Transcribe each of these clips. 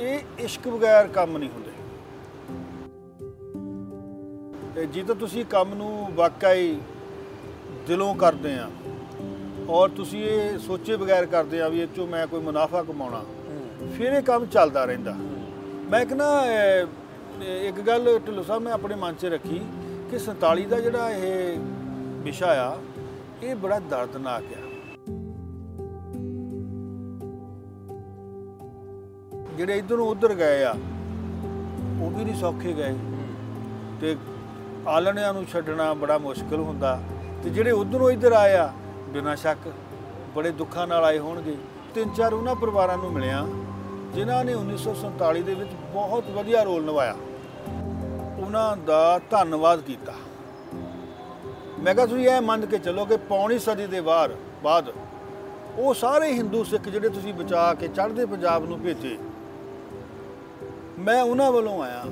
ਇਹ ਇਸ਼ਕ ਬਗੈਰ ਕੰਮ ਨਹੀਂ ਹੁੰਦੇ। ਤੇ ਜੇ ਤਾਂ ਤੁਸੀਂ ਕੰਮ ਨੂੰ ਵਾਕਈ ਦਿਲੋਂ ਕਰਦੇ ਆ ਔਰ ਤੁਸੀਂ ਇਹ ਸੋਚੇ ਬਗੈਰ ਕਰਦੇ ਆ ਵੀ ਇਹ ਚੋਂ ਮੈਂ ਕੋਈ ਮੁਨਾਫਾ ਕਮਾਉਣਾ ਫਿਰ ਇਹ ਕੰਮ ਚੱਲਦਾ ਰਹਿੰਦਾ। ਮੈਂ ਕਹਿੰਦਾ ਇੱਕ ਗੱਲ ਢਿੱਲੋਂ ਸਾਹਿਬ ਮੈਂ ਆਪਣੇ ਮਨ 'ਚ ਰੱਖੀ ਕਿ 47 ਦਾ ਜਿਹੜਾ ਇਹ ਵਿਸ਼ਾ ਆ ਇਹ ਬੜਾ ਦਰਦਨਾਕ ਆ। ਜਿਹੜੇ ਇਧਰੋਂ ਉਧਰ ਗਏ ਆ, ਉਹ ਵੀ ਨਹੀਂ ਸੌਖੇ ਗਏ। ਤੇ ਆਲਣਿਆਂ ਨੂੰ ਛੱਡਣਾ ਬੜਾ ਮੁਸ਼ਕਲ ਹੁੰਦਾ। ਤੇ ਜਿਹੜੇ ਉਧਰੋਂ ਇੱਧਰ ਆਏ ਆ, ਬਿਨਾਂ ਸ਼ੱਕ ਬੜੇ ਦੁੱਖਾਂ ਨਾਲ ਆਏ ਹੋਣਗੇ। ਤਿੰਨ ਚਾਰ ਉਹਨਾਂ ਪਰਿਵਾਰਾਂ ਨੂੰ ਮਿਲਿਆ, ਜਿਨ੍ਹਾਂ ਨੇ 1947 ਦੇ ਵਿੱਚ ਬਹੁਤ ਵਧੀਆ ਰੋਲ ਨਿਭਾਇਆ। ਉਹਨਾਂ ਦਾ ਧੰਨਵਾਦ ਕੀਤਾ। ਮੈਂ ਕਿਹਾ, ਤੁਸੀਂ ਇਹ ਮੰਨ ਕੇ ਚੱਲੋ ਕਿ ਪੌਣੀ ਸਦੀ ਦੇ ਬਾਅਦ ਬਾਅਦ ਉਹ ਸਾਰੇ ਹਿੰਦੂ ਸਿੱਖ ਜਿਹੜੇ ਤੁਸੀਂ ਬਚਾ ਕੇ ਚੜ੍ਹਦੇ ਪੰਜਾਬ ਨੂੰ ਭੇਜੇ ਮੈਂ ਉਹਨਾਂ ਵੱਲੋਂ ਆਇਆ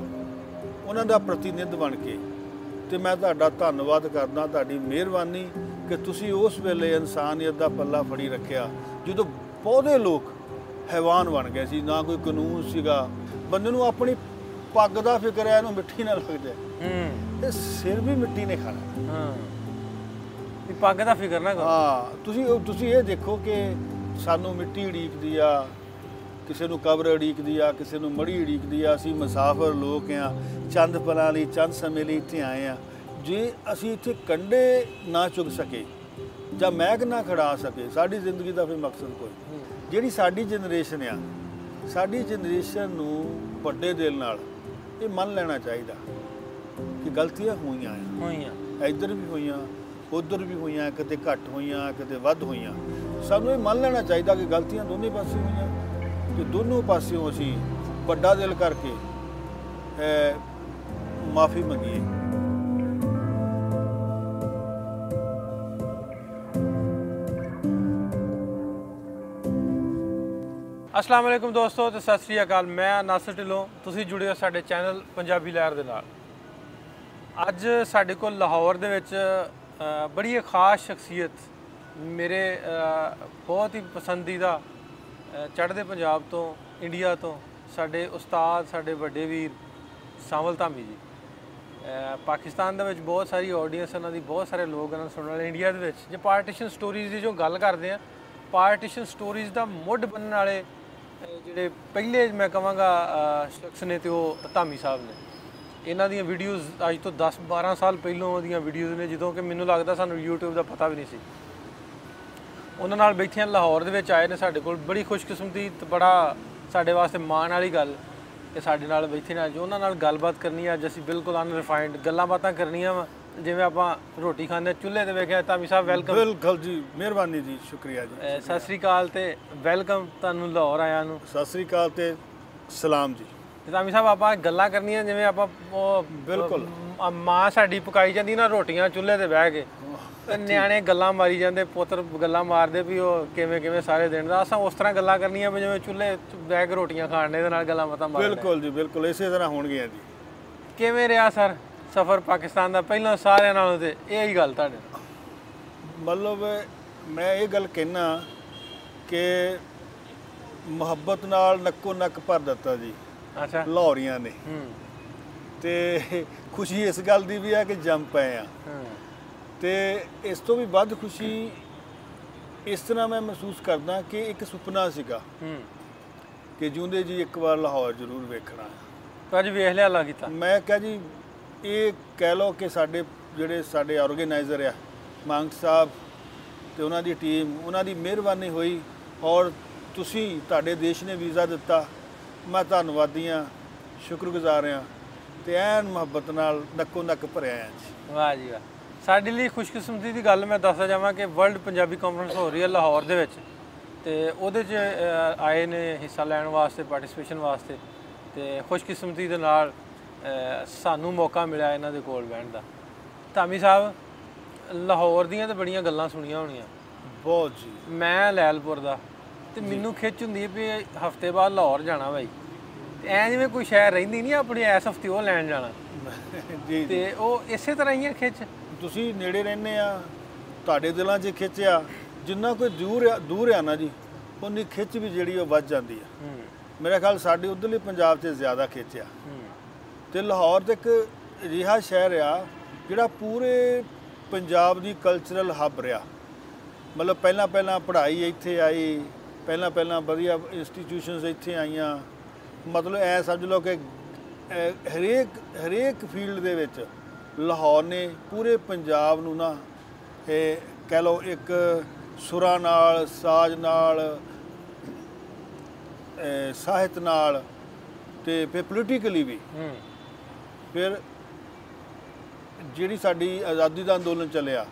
ਉਹਨਾਂ ਦਾ ਪ੍ਰਤੀਨਿਧ ਬਣ ਕੇ ਤੇ ਮੈਂ ਤੁਹਾਡਾ ਧੰਨਵਾਦ ਕਰਦਾ ਤੁਹਾਡੀ ਮਿਹਰਬਾਨੀ ਕਿ ਤੁਸੀਂ ਉਸ ਵੇਲੇ ਇਨਸਾਨੀਅਤ ਦਾ ਪੱਲਾ ਫੜੀ ਰੱਖਿਆ ਜਦੋਂ ਬਹੁਤੇ ਲੋਕ ਹੈਵਾਨ ਬਣ ਗਏ ਸੀ ਨਾ ਕੋਈ ਕਾਨੂੰਨ ਸੀਗਾ ਬੰਦੇ ਨੂੰ ਆਪਣੀ ਪੱਗ ਦਾ ਫਿਕਰ ਹੈ ਇਹਨੂੰ ਮਿੱਟੀ ਨਾਲ ਲੱਗ ਜਾਏ। ਹੂੰ। ਤੇ ਸਿਰ ਵੀ ਮਿੱਟੀ ਨੇ ਖਾਣਾ। ਹਾਂ। ਇਹ ਪੱਗ ਦਾ ਫਿਕਰ ਨਾ ਕਰੋ। ਹਾਂ ਤੁਸੀਂ ਤੁਸੀਂ ਇਹ ਦੇਖੋ ਕਿ ਸਾਨੂੰ ਮਿੱਟੀ ਉਡੀਕਦੀ ਆ ਕਿਸੇ ਨੂੰ ਕਬਰ ਉਡੀਕਦੀ ਆ ਕਿਸੇ ਨੂੰ ਮੜੀ ਉਡੀਕਦੀ ਆ ਅਸੀਂ ਮੁਸਾਫਰ ਲੋਕ ਆ ਚੰਦ ਪਲਾਂ ਲਈ ਚੰਦ ਸਮੇਂ ਲਈ ਇੱਥੇ ਆਏ ਆ। ਜੇ ਅਸੀਂ ਇੱਥੇ ਕੰਡੇ ਨਾ ਚੁਗ ਸਕੇ ਜਾਂ ਮੈਗ ਨਾ ਖੜਾ ਸਕੇ ਸਾਡੀ ਜ਼ਿੰਦਗੀ ਦਾ ਫਿਰ ਮਕਸਦ ਕੋਈ। ਜਿਹੜੀ ਸਾਡੀ ਜਨਰੇਸ਼ਨ ਆ ਸਾਡੀ ਜਨਰੇਸ਼ਨ ਨੂੰ ਵੱਡੇ ਦਿਲ ਨਾਲ ਇਹ ਮੰਨ ਲੈਣਾ ਚਾਹੀਦਾ ਕਿ ਗਲਤੀਆਂ ਹੋਈਆਂ ਆ। ਹੋਈਆਂ। ਇੱਧਰ ਵੀ ਹੋਈਆਂ ਉੱਧਰ ਵੀ ਹੋਈਆਂ ਕਿਤੇ ਘੱਟ ਹੋਈਆਂ ਕਿਤੇ ਵੱਧ ਹੋਈਆਂ। ਸਾਨੂੰ ਇਹ ਮੰਨ ਲੈਣਾ ਚਾਹੀਦਾ ਕਿ ਗਲਤੀਆਂ ਦੋਨੇ ਪਾਸੇ ਹੋਈਆਂ। ਤੇ ਦੋਨੋਂ ਪਾਸਿਓਂ ਅਸੀਂ ਵੱਡਾ ਦਿਲ ਕਰਕੇ ਮਾਫੀ ਮੰਗੀਏ। ਅਸਲਾਮ ਵਾਲੇਕੁਮ ਦੋਸਤੋ ਤੇ ਸਤਿ ਸ੍ਰੀ ਅਕਾਲ ਮੈਂ ਨਾਸਰ ਢਿੱਲੋਂ ਤੁਸੀਂ ਜੁੜੇ ਹੋ ਸਾਡੇ ਚੈਨਲ ਪੰਜਾਬੀ ਲਹਿਰ ਦੇ ਨਾਲ। ਅੱਜ ਸਾਡੇ ਕੋਲ ਲਾਹੌਰ ਦੇ ਵਿੱਚ ਅ, ਬੜੀ ਇੱਕ ਖਾਸ ਸ਼ਖਸੀਅਤ ਮੇਰੇ ਅ, ਬਹੁਤ ਹੀ ਪਸੰਦੀਦਾ ਅ, ਚੜ੍ਹਦੇ ਪੰਜਾਬ ਤੋਂ ਇੰਡੀਆ ਤੋਂ ਸਾਡੇ ਉਸਤਾਦ ਸਾਡੇ ਵੱਡੇ ਵੀਰ ਸਾਵਲ ਧਾਮੀ ਜੀ। ਅ, ਪਾਕਿਸਤਾਨ ਦੇ ਵਿੱਚ ਬਹੁਤ ਸਾਰੀ ਆਡੀਅנס ਉਹਨਾਂ ਦੀ ਬਹੁਤ ਸਾਰੇ ਲੋਕ ਉਹਨਾਂ ਨੂੰ ਸੁਣਨ ਵਾਲੇ। ਇੰਡੀਆ ਦੇ ਵਿੱਚ ਜੇ ਪਾਰਟੀਸ਼ਨ ਸਟੋਰੀਜ਼ ਦੀ ਜੋ ਗੱਲ ਕਰਦੇ ਆ ਪਾਰਟੀਸ਼ਨ ਸਟੋਰੀਜ਼ ਦਾ ਮੁੱਢ ਬਣਨ ਵਾਲੇ ਅ, ਜਿਹੜੇ ਪਹਿਲੇ ਮੈਂ ਕਹਾਂਗਾ ਅ, ਸ਼ਖਸ ਨੇ ਤੇ ਉਹ ਧਾਮੀ ਸਾਹਿਬ ਨੇ। ਇਹਨਾਂ ਦੀਆਂ ਵੀਡੀਓਜ਼ ਅੱਜ ਤੋਂ 10 12 ਸਾਲ ਪਹਿਲਾਂ ਦੀਆਂ ਵੀਡੀਓਜ਼ ਨੇ ਜਦੋਂ ਕਿ ਮੈਨੂੰ ਲੱਗਦਾ ਸਾਨੂੰ YouTube ਦਾ ਪਤਾ ਵੀ ਨਹੀਂ ਸੀ। ਉਹਨਾਂ ਨਾਲ ਬੈਠਿਆਂ ਲਾਹੌਰ ਦੇ ਵਿੱਚ ਆਏ ਨੇ ਸਾਡੇ ਕੋਲ ਬੜੀ ਖੁਸ਼ਕਿਸਮਤੀ ਤੇ ਬੜਾ ਸਾਡੇ ਵਾਸਤੇ ਮਾਣ ਵਾਲੀ ਗੱਲ ਕਿ ਸਾਡੇ ਨਾਲ ਬੈਠੇ ਨੇ ਅੱਜ। ਉਹਨਾਂ ਨਾਲ ਗੱਲਬਾਤ ਕਰਨੀ ਅੱਜ ਅਸੀਂ ਬਿਲਕੁਲ ਅਨਰਿਫਾਈਨਡ ਗੱਲਾਂ ਬਾਤਾਂ ਕਰਨੀਆਂ ਜਿਵੇਂ ਆਪਾਂ ਰੋਟੀ ਖਾਂਦੇ ਚੁੱਲ੍ਹੇ ਤੇ ਵੇਖਿਆ ਧਾਮੀ ਸਾਹਿਬ ਵੈਲਕਮ ਬਿਲਕੁਲ ਜੀ ਮਿਹਰਬਾਨੀ ਜੀ ਸ਼ੁਕਰੀਆ ਜੀ ਸਤਿ ਸ੍ਰੀ ਅਕਾਲ ਤੇ ਵੈਲਕਮ ਤੁਹਾਨੂੰ ਲਾਹੌਰ ਆਇਆਂ ਨੂੰ। ਸਤਿ ਸ੍ਰੀ ਅਕਾਲ ਤੇ ਸਲਾਮ ਜੀ। ਤੇ ਧਾਮੀ ਸਾਹਿਬ ਆਪਾਂ ਗੱਲਾਂ ਕਰਨੀਆਂ ਜਿਵੇਂ ਆਪਾਂ ਬਿਲਕੁਲ। ਮਾਂ ਸਾਡੀ ਪਕਾਈ ਜਾਂਦੀ ਨਾ ਰੋਟੀਆਂ ਚੁੱਲ੍ਹੇ ਤੇ ਬਹਿ ਕੇ ਨਿਆਣੇ ਗੱਲਾਂ ਮਾਰੀ ਜਾਂਦੇ ਪੁੱਤਰ ਗੱਲਾਂ ਮਾਰਦੇ ਵੀ ਉਹ ਕਿਵੇਂ ਕਿਵੇਂ ਸਾਰੇ ਦਿਨ ਦਾ। ਅਸਾਂ ਉਸ ਤਰ੍ਹਾਂ ਗੱਲਾਂ ਕਰਨੀਆਂ ਵੀ ਜਿਵੇਂ ਚੁੱਲ੍ਹੇ ਕੇ ਰੋਟੀਆਂ ਖਾਣ ਦੇ ਨਾਲ ਗੱਲਾਂ ਮਤਾਂ ਮਾਰਦੇ। ਬਿਲਕੁਲ ਜੀ ਬਿਲਕੁਲ ਇਸੇ ਤਰ੍ਹਾਂ ਹੋਣਗੀਆਂ ਜੀ। ਕਿਵੇਂ ਰਿਹਾ ਸਰ ਸਫ਼ਰ ਪਾਕਿਸਤਾਨ ਦਾ? ਪਹਿਲਾਂ ਸਾਰਿਆਂ ਨਾਲੋਂ ਤੇ ਇਹ ਹੀ ਗੱਲ ਤੁਹਾਡੇ। ਮਤਲਬ ਮੈਂ ਇਹ ਗੱਲ ਕਹਿਣਾ ਕਿ ਮੁਹੱਬਤ ਨਾਲ ਨੱਕੋ ਨੱਕ ਭਰ ਦਿੱਤਾ ਜੀ। ਅੱਛਾ। ਲਾਹੌਰੀਆਂ ਨੇ। ਹੂੰ। ਤੇ ਖੁਸ਼ੀ ਇਸ ਗੱਲ ਦੀ ਵੀ ਆ ਕਿ ਜੰਮ ਪਏ ਆ। ਹੂੰ। ਤੇ ਇਸ ਤੋਂ ਵੀ ਵੱਧ ਖੁਸ਼ੀ ਇਸ ਤਰ੍ਹਾਂ ਮੈਂ ਮਹਿਸੂਸ ਕਰਦਾ ਕਿ ਇੱਕ ਸੁਪਨਾ ਸੀਗਾ। ਹੂੰ। ਕਿ ਜੂੰਦੇ ਜੀ ਇੱਕ ਵਾਰ ਲਾਹੌਰ ਜ਼ਰੂਰ ਵੇਖਣਾ। ਹੈ। ਅੱਜ ਵੇਖ ਲਿਆ ਅੱਲਾ ਕੀਤਾ। ਮੈਂ ਕਿਹਾ ਜੀ ਇਹ ਕਹਿ ਲਓ ਕਿ ਸਾਡੇ ਜਿਹੜੇ ਸਾਡੇ ਆਰਗੇਨਾਈਜ਼ਰ ਆ ਮੰਗ ਸਾਹਿਬ ਤੇ ਉਹਨਾਂ ਦੀ ਟੀਮ ਉਹਨਾਂ ਦੀ ਮਿਹਰਬਾਨੀ ਹੋਈ ਔਰ ਤੁਸੀਂ ਤੁਹਾਡੇ ਦੇਸ਼ ਨੇ ਵੀਜ਼ਾ ਦਿੱਤਾ। ਮੈਂ ਧੰਨਵਾਦੀ ਹਾਂ ਸ਼ੁਕਰਗੁਜ਼ਾਰ ਹਾਂ ਤੇ ਐਨ ਮੁਹੱਬਤ ਨਾਲ ਨੱਕੋ ਨੱਕ ਭਰਿਆ ਹਾਂ ਜੀ। ਵਾਹ ਜੀ ਵਾਹ। ਸਾਡੇ ਲਈ ਖੁਸ਼ਕਿਸਮਤੀ ਦੀ ਗੱਲ ਮੈਂ ਦੱਸਦਾ ਜਾਵਾਂ ਕਿ ਵਰਲਡ ਪੰਜਾਬੀ ਕਾਨਫਰੰਸ ਹੋ ਰਹੀ ਹੈ ਲਾਹੌਰ ਦੇ ਵਿੱਚ ਤੇ ਉਹਦੇ 'ਚ ਆਏ ਨੇ ਹਿੱਸਾ ਲੈਣ ਵਾਸਤੇ ਪਾਰਟਿਸਿਪੇਸ਼ਨ ਵਾਸਤੇ ਤੇ ਖੁਸ਼ਕਿਸਮਤੀ ਦੇ ਨਾਲ ਸਾਨੂੰ ਮੌਕਾ ਮਿਲਿਆ ਇਹਨਾਂ ਦੇ ਕੋਲ ਬਹਿਣ ਦਾ। ਧਾਮੀ ਸਾਹਿਬ ਲਾਹੌਰ ਦੀਆਂ ਤਾਂ ਬੜੀਆਂ ਗੱਲਾਂ ਸੁਣੀਆਂ ਹੋਣੀਆਂ। ਬਹੁਤ ਜੀ। ਮੈਂ ਲੈਲਪੁਰ ਦਾ ਤੇ ਮੈਨੂੰ ਖਿੱਚ ਹੁੰਦੀ ਹੈ ਵੀ ਹਫ਼ਤੇ ਬਾਅਦ ਲਾਹੌਰ ਜਾਣਾ ਬਾਈ। ਤੇ ਐ ਜਿਵੇਂ ਕੋਈ ਸ਼ਹਿਰ ਰਹਿੰਦੀ ਨਹੀਂ ਆਪਣੀ ਐਸ ਹਫ਼ਤੇ ਉਹ ਲੈਣ ਜਾਣਾ। ਜੀ। ਤੇ ਉਹ ਇਸੇ ਤਰ੍ਹਾਂ ਹੀ ਹੈ ਖਿੱਚ। ਤੁਸੀਂ ਨੇੜੇ ਰਹਿੰਦੇ ਆ ਤੁਹਾਡੇ ਦਿਲਾਂ 'ਚ ਖਿੱਚਿਆ ਜਿੰਨਾ ਕੋਈ ਦੂਰ ਆ ਦੂਰ ਆ ਨਾ ਜੀ ਉਨੀ ਖਿੱਚ ਵੀ ਜਿਹੜੀ ਉਹ ਵੱਧ ਜਾਂਦੀ ਆ। ਮੇਰਾ ਖਿਆਲ ਸਾਡੇ ਉਧਰਲੇ ਪੰਜਾਬ 'ਚ ਜ਼ਿਆਦਾ ਖਿੱਚਿਆ ਹੂੰ। ਤੇ ਲਾਹੌਰ ਤੇ ਇੱਕ ਅਜਿਹਾ ਸ਼ਹਿਰ ਆ ਜਿਹੜਾ ਪੂਰੇ ਪੰਜਾਬ ਦੀ ਕਲਚਰਲ ਹੱਬ ਰਿਹਾ। ਮਤਲਬ ਪਹਿਲਾਂ ਪਹਿਲਾਂ ਪੜ੍ਹਾਈ ਇੱਥੇ ਆਈ ਪਹਿਲਾਂ ਪਹਿਲਾਂ ਵਧੀਆ ਇੰਸਟੀਟਿਊਸ਼ਨਸ ਇੱਥੇ ਆਈਆਂ। ਮਤਲਬ ਐ ਸਮਝ ਲਓ ਕਿ ਹਰੇਕ ਹਰੇਕ ਫੀਲਡ ਦੇ ਵਿੱਚ ਲਾਹੌਰ ਨੇ ਪੂਰੇ ਪੰਜਾਬ ਨੂੰ ਨਾ ਇਹ ਕਹਿ ਲਓ ਇੱਕ ਸੁਰਾਂ ਨਾਲ ਸਾਜ਼ ਨਾਲ ਸਾਹਿਤ ਨਾਲ ਤੇ ਫਿਰ ਪੋਲੀਟੀਕਲੀ ਵੀ। ਫਿਰ ਜਿਹੜੀ ਸਾਡੀ ਆਜ਼ਾਦੀ ਦਾ ਅੰਦੋਲਨ ਚੱਲਿਆ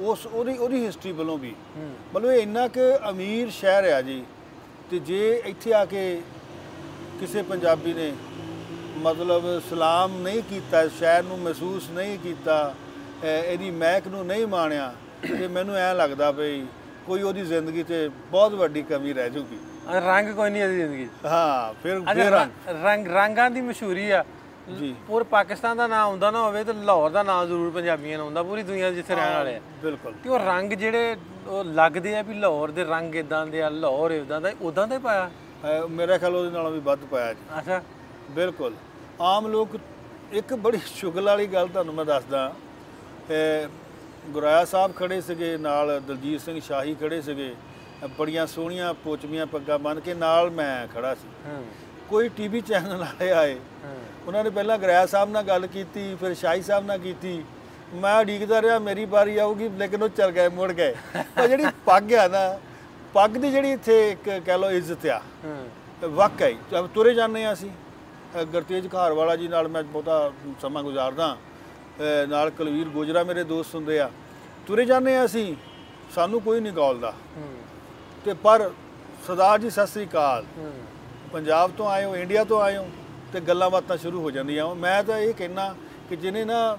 ਉਸ ਉਹਦੀ ਉਹਦੀ ਹਿਸਟਰੀ ਵੱਲੋਂ ਵੀ। ਮਤਲਬ ਇਹ ਇੰਨਾ ਕਿ ਅਮੀਰ ਸ਼ਹਿਰ ਆ ਜੀ ਤੇ ਜੇ ਇੱਥੇ ਆ ਕੇ ਕਿਸੇ ਪੰਜਾਬੀ ਨੇ ਮਤਲਬ ਸਲਾਮ ਨਹੀਂ ਕੀਤਾ ਸ਼ਹਿਰ ਨੂੰ ਮਹਿਸੂਸ ਨਹੀਂ ਕੀਤਾ ਇਹਦੀ ਮਹਿਕ ਨੂੰ ਨਹੀਂ ਮਾਣਿਆ ਤੇ ਮੈਨੂੰ ਐ ਲੱਗਦਾ ਬਈ ਕੋਈ ਉਹਦੀ ਜ਼ਿੰਦਗੀ 'ਤੇ ਬਹੁਤ ਵੱਡੀ ਕਮੀ ਰਹਿ ਜੂਗੀ। ਰੰਗ ਕੋਈ ਨਹੀਂ ਇਹਦੀ ਜ਼ਿੰਦਗੀ 'ਚ। ਹਾਂ ਫਿਰ ਫਿਰ ਰੰਗ ਰੰਗਾਂ ਦੀ ਮਸ਼ਹੂਰੀ ਆ। ਜੀ। ਪੂਰੇ ਪਾਕਿਸਤਾਨ ਦਾ ਨਾਮ ਆਉਂਦਾ ਨਾ ਹੋਵੇ ਤੇ ਲਾਹੌਰ ਦਾ ਨਾਮ ਜ਼ਰੂਰ ਪੰਜਾਬੀਆਂ ਨੂੰ ਆਉਂਦਾ ਪੂਰੀ ਦੁਨੀਆ ਜਿੱਥੇ ਰਹਿਣ ਵਾਲੇ ਆ। ਬਿਲਕੁਲ। ਤੇ ਉਹ ਰੰਗ ਜਿਹੜੇ ਉਹ ਲੱਗਦੇ ਆ ਵੀ ਲਾਹੌਰ ਦੇ ਰੰਗ ਇਦਾਂ ਦੇ ਆ ਲਾਹੌਰ ਇਦਾਂ ਦਾ ਉਦਾਂ ਦਾ ਹੀ ਪਾਇਆ? ਮੇਰਾ ਖਿਆਲ ਉਹਦੇ ਨਾਲੋਂ ਵੀ ਵੱਧ ਪਾਇਆ ਜੀ। ਅੱਛਾ। ਬਿਲਕੁਲ। ਆਮ ਲੋਕ ਇੱਕ ਬੜੀ ਸ਼ੁਗਲ ਵਾਲੀ ਗੱਲ ਤੁਹਾਨੂੰ ਮੈਂ ਦੱਸਦਾ। ਗੁਰਾਇਆ ਸਾਹਿਬ ਖੜੇ ਸੀਗੇ ਨਾਲ ਦਲਜੀਤ ਸਿੰਘ ਸ਼ਾਹੀ ਖੜੇ ਸੀਗੇ। ਬੜੀਆਂ ਸੋਹਣੀਆਂ ਪੋਚਮੀਆਂ ਪੱਗਾਂ ਬੰਨ ਕੇ ਨਾਲ ਮੈਂ ਖੜਾ ਸੀ। ਕੋਈ ਟੀਵੀ ਚੈਨਲ ਵਾਲੇ ਆਏ। ਉਹਨਾਂ ਨੇ ਪਹਿਲਾਂ ਗੁਰਾਇਆ ਸਾਹਿਬ ਨਾਲ ਗੱਲ ਕੀਤੀ ਫਿਰ ਸ਼ਾਹੀ ਸਾਹਿਬ ਨਾਲ ਕੀਤੀ। ਮੈਂ ਉਡੀਕਦਾ ਰਿਹਾ ਮੇਰੀ ਵਾਰੀ ਆਊਗੀ ਲੇਕਿਨ ਉਹ ਚਲ ਗਏ ਮੁੜ ਗਏ। ਪਰ ਜਿਹੜੀ ਪੱਗ ਆ ਨਾ ਪੱਗ ਦੀ ਜਿਹੜੀ ਇੱਥੇ ਇੱਕ ਕਹਿ ਲਓ ਇੱਜ਼ਤ ਆ ਵਾਕਈ ਤੁਰੇ ਜਾਂਦੇ ਆ ਅਸੀਂ। ਗੁਰਤੇਜ ਘਾਰਵਾਲਾ ਜੀ ਨਾਲ ਮੈਂ ਬਹੁਤਾ ਸਮਾਂ ਗੁਜ਼ਾਰਦਾ। ਨਾਲ ਕੁਲਵੀਰ ਗੋਜਰਾ ਮੇਰੇ ਦੋਸਤ ਹੁੰਦੇ ਆ। ਤੁਰੇ ਜਾਂਦੇ ਆ ਅਸੀਂ ਸਾਨੂੰ ਕੋਈ ਨਹੀਂ ਗਾਲਦਾ। ਤੇ ਪਰ ਸਰਦਾਰ ਜੀ ਸਤਿ ਸ੍ਰੀ ਅਕਾਲ। ਪੰਜਾਬ ਤੋਂ ਆਏ ਹੋ ਇੰਡੀਆ ਤੋਂ ਆਏ ਹੋ ਤੇ ਗੱਲਾਂ ਬਾਤਾਂ ਸ਼ੁਰੂ ਹੋ ਜਾਂਦੀਆਂ। ਮੈਂ ਤਾਂ ਇਹ ਕਹਿਣਾ ਕਿ ਜਿਹਨੇ ਨਾ